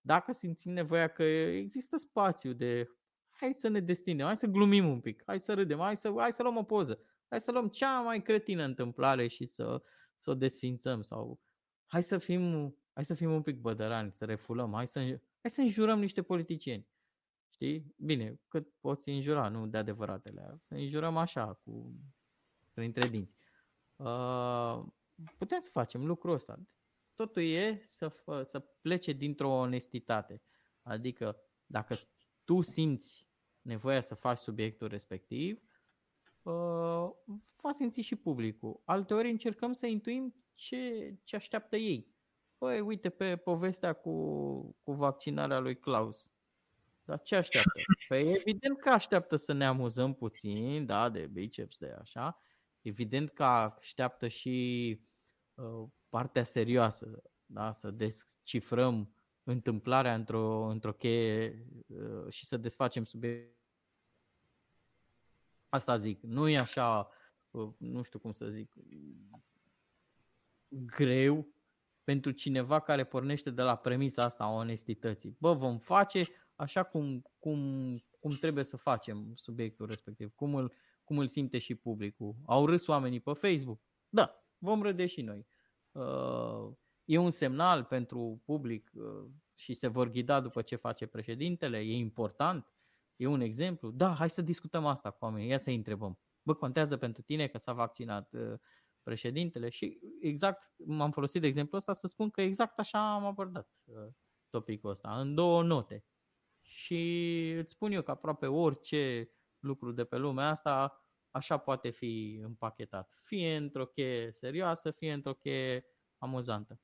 dacă simțim nevoia că există spațiu de hai să ne destinem, hai să glumim un pic, hai să râdem, hai să, hai să luăm o poză, hai să luăm cea mai cretină întâmplare și să, să o desfințăm sau hai să fim, hai să fim un pic bădărani, să refulăm, hai să, hai să înjurăm niște politicieni. Știi? Bine, cât poți înjura, nu de adevăratele. Să înjurăm așa, cu printre dinți. Uh, putem să facem lucrul ăsta. Totul e să, să plece dintr-o onestitate. Adică dacă tu simți nevoia să faci subiectul respectiv, uh, va simți și publicul. Alteori încercăm să intuim ce, ce așteaptă ei. Păi, uite pe povestea cu, cu vaccinarea lui Klaus. Dar ce așteaptă? Păi evident că așteaptă să ne amuzăm puțin, da, de biceps, de așa. Evident că așteaptă și uh, partea serioasă, da, să descifrăm întâmplarea într-o, într-o cheie uh, și să desfacem subiect. Asta zic, nu e așa, uh, nu știu cum să zic, greu pentru cineva care pornește de la premisa asta a onestității. Bă, vom face, așa cum, cum, cum trebuie să facem subiectul respectiv, cum îl, cum îl simte și publicul. Au râs oamenii pe Facebook? Da, vom râde și noi. Uh, e un semnal pentru public uh, și se vor ghida după ce face președintele? E important? E un exemplu? Da, hai să discutăm asta cu oamenii, ia să întrebăm. Bă, contează pentru tine că s-a vaccinat uh, președintele și exact m-am folosit de exemplu ăsta să spun că exact așa am abordat uh, topicul ăsta, în două note. Și îți spun eu că aproape orice lucru de pe lumea asta așa poate fi împachetat. Fie într-o cheie serioasă, fie într-o cheie amuzantă.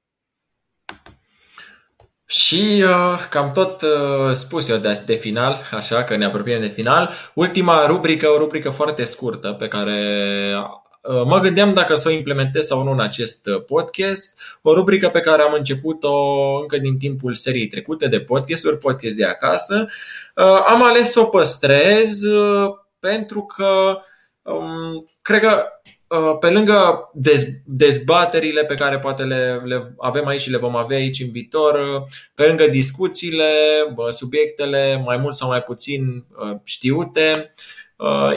Și uh, cam tot uh, spus eu de, de final, așa că ne apropiem de final. Ultima rubrică, o rubrică foarte scurtă pe care uh, mă gândeam dacă să o implementez sau nu în acest podcast. O rubrică pe care am început-o încă din timpul seriei trecute de podcasturi, podcast de acasă. Uh, am ales să o păstrez uh, pentru că um, cred că Uh, pe lângă dezbaterile pe care poate le, le avem aici și le vom avea aici în viitor, uh, pe lângă discuțiile, subiectele mai mult sau mai puțin uh, știute,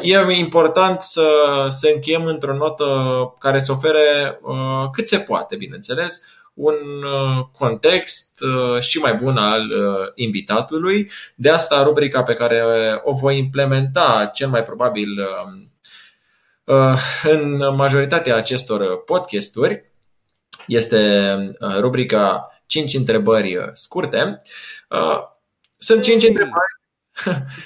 e important să, să încheiem într-o notă care să ofere cât se poate, bineînțeles, un context și mai bun al invitatului. De asta rubrica pe care o voi implementa cel mai probabil Uh, în majoritatea acestor podcasturi este uh, rubrica 5 întrebări uh, scurte. Sunt 5 întrebări.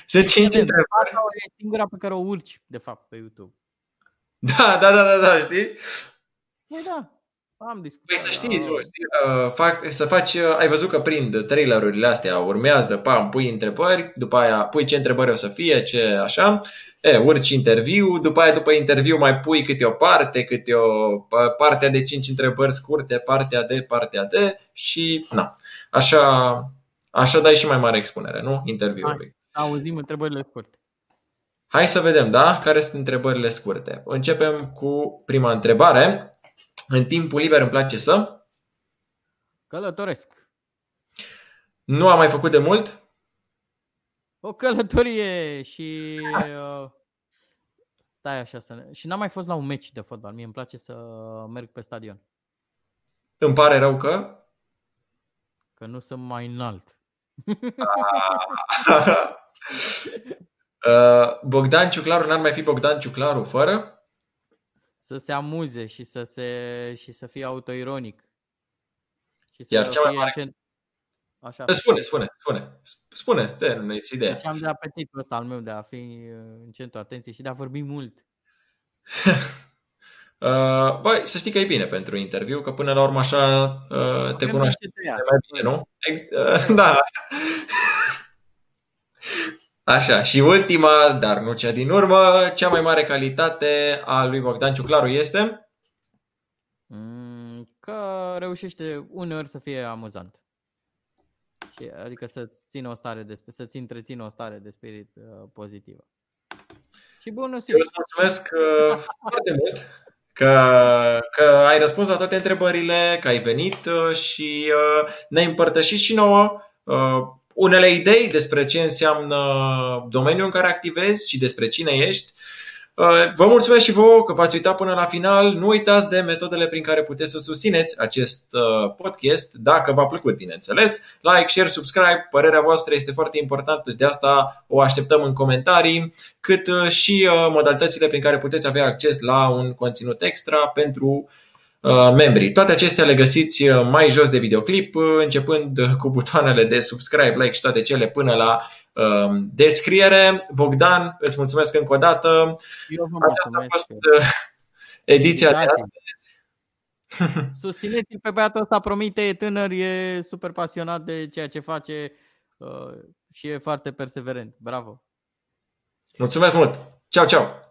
Sunt 5 întrebări. E singura pe care o urci, de fapt, pe YouTube. Da, da, da, da, da știi? Păi da, am discutat. Păi să știi, nu, știi fac, să faci, ai văzut că prind trailerurile astea, urmează, pam, pui întrebări, după aia pui ce întrebări o să fie, ce așa e, urci interviu, după aia după interviu mai pui câte o parte, câte o partea de 5 întrebări scurte, partea de, partea de și na. Așa, așa dai și mai mare expunere, nu? Interviului. Hai, auzim întrebările scurte. Hai să vedem, da? Care sunt întrebările scurte. Începem cu prima întrebare. În timpul liber îmi place să? Călătoresc. Nu am mai făcut de mult? O călătorie și uh, stai așa să ne... Și n-am mai fost la un meci de fotbal. Mie îmi place să merg pe stadion. Îmi pare rău că? Că nu sunt mai înalt. uh, Bogdan Ciuclaru n-ar mai fi Bogdan Ciuclaru fără? Să se amuze și să, se, și să fie autoironic. Și să Iar cea mai mare... Așa. Spune, spune, spune. Spune, terminați ideea. Deci am de apetitul ăsta al meu de a fi uh, în centru atenției și de a vorbi mult. Uh, băi, să știi că e bine pentru interviu, că până la urmă așa uh, te cunoști mai bine, nu? Ex- uh, da. Așa, și ultima, dar nu cea din urmă, cea mai mare calitate a lui Bogdan Ciuclaru este? Mm, că reușește uneori să fie amuzant. Și, adică să-ți țină o stare de, să-ți întrețină o stare de spirit uh, pozitivă. Și bună Eu îți mulțumesc uh, foarte mult că, că ai răspuns la toate întrebările, că ai venit uh, și uh, ne-ai împărtășit și nouă uh, unele idei despre ce înseamnă domeniul în care activezi și despre cine ești. Uh, vă mulțumesc și vouă că v-ați uitat până la final. Nu uitați de metodele prin care puteți să susțineți acest uh, podcast, dacă v-a plăcut, bineînțeles. Like, share, subscribe, părerea voastră este foarte importantă, de asta o așteptăm în comentarii, cât uh, și modalitățile prin care puteți avea acces la un conținut extra pentru membrii. Toate acestea le găsiți mai jos de videoclip, începând cu butoanele de subscribe, like și toate cele până la Um, descriere. Bogdan, îți mulțumesc încă o dată. Eu vă Aceasta a fost uh, ediția de astăzi. Susțineți-l pe băiatul ăsta, promite, e tânăr, e super pasionat de ceea ce face uh, și e foarte perseverent. Bravo! Mulțumesc mult! Ceau, ceau!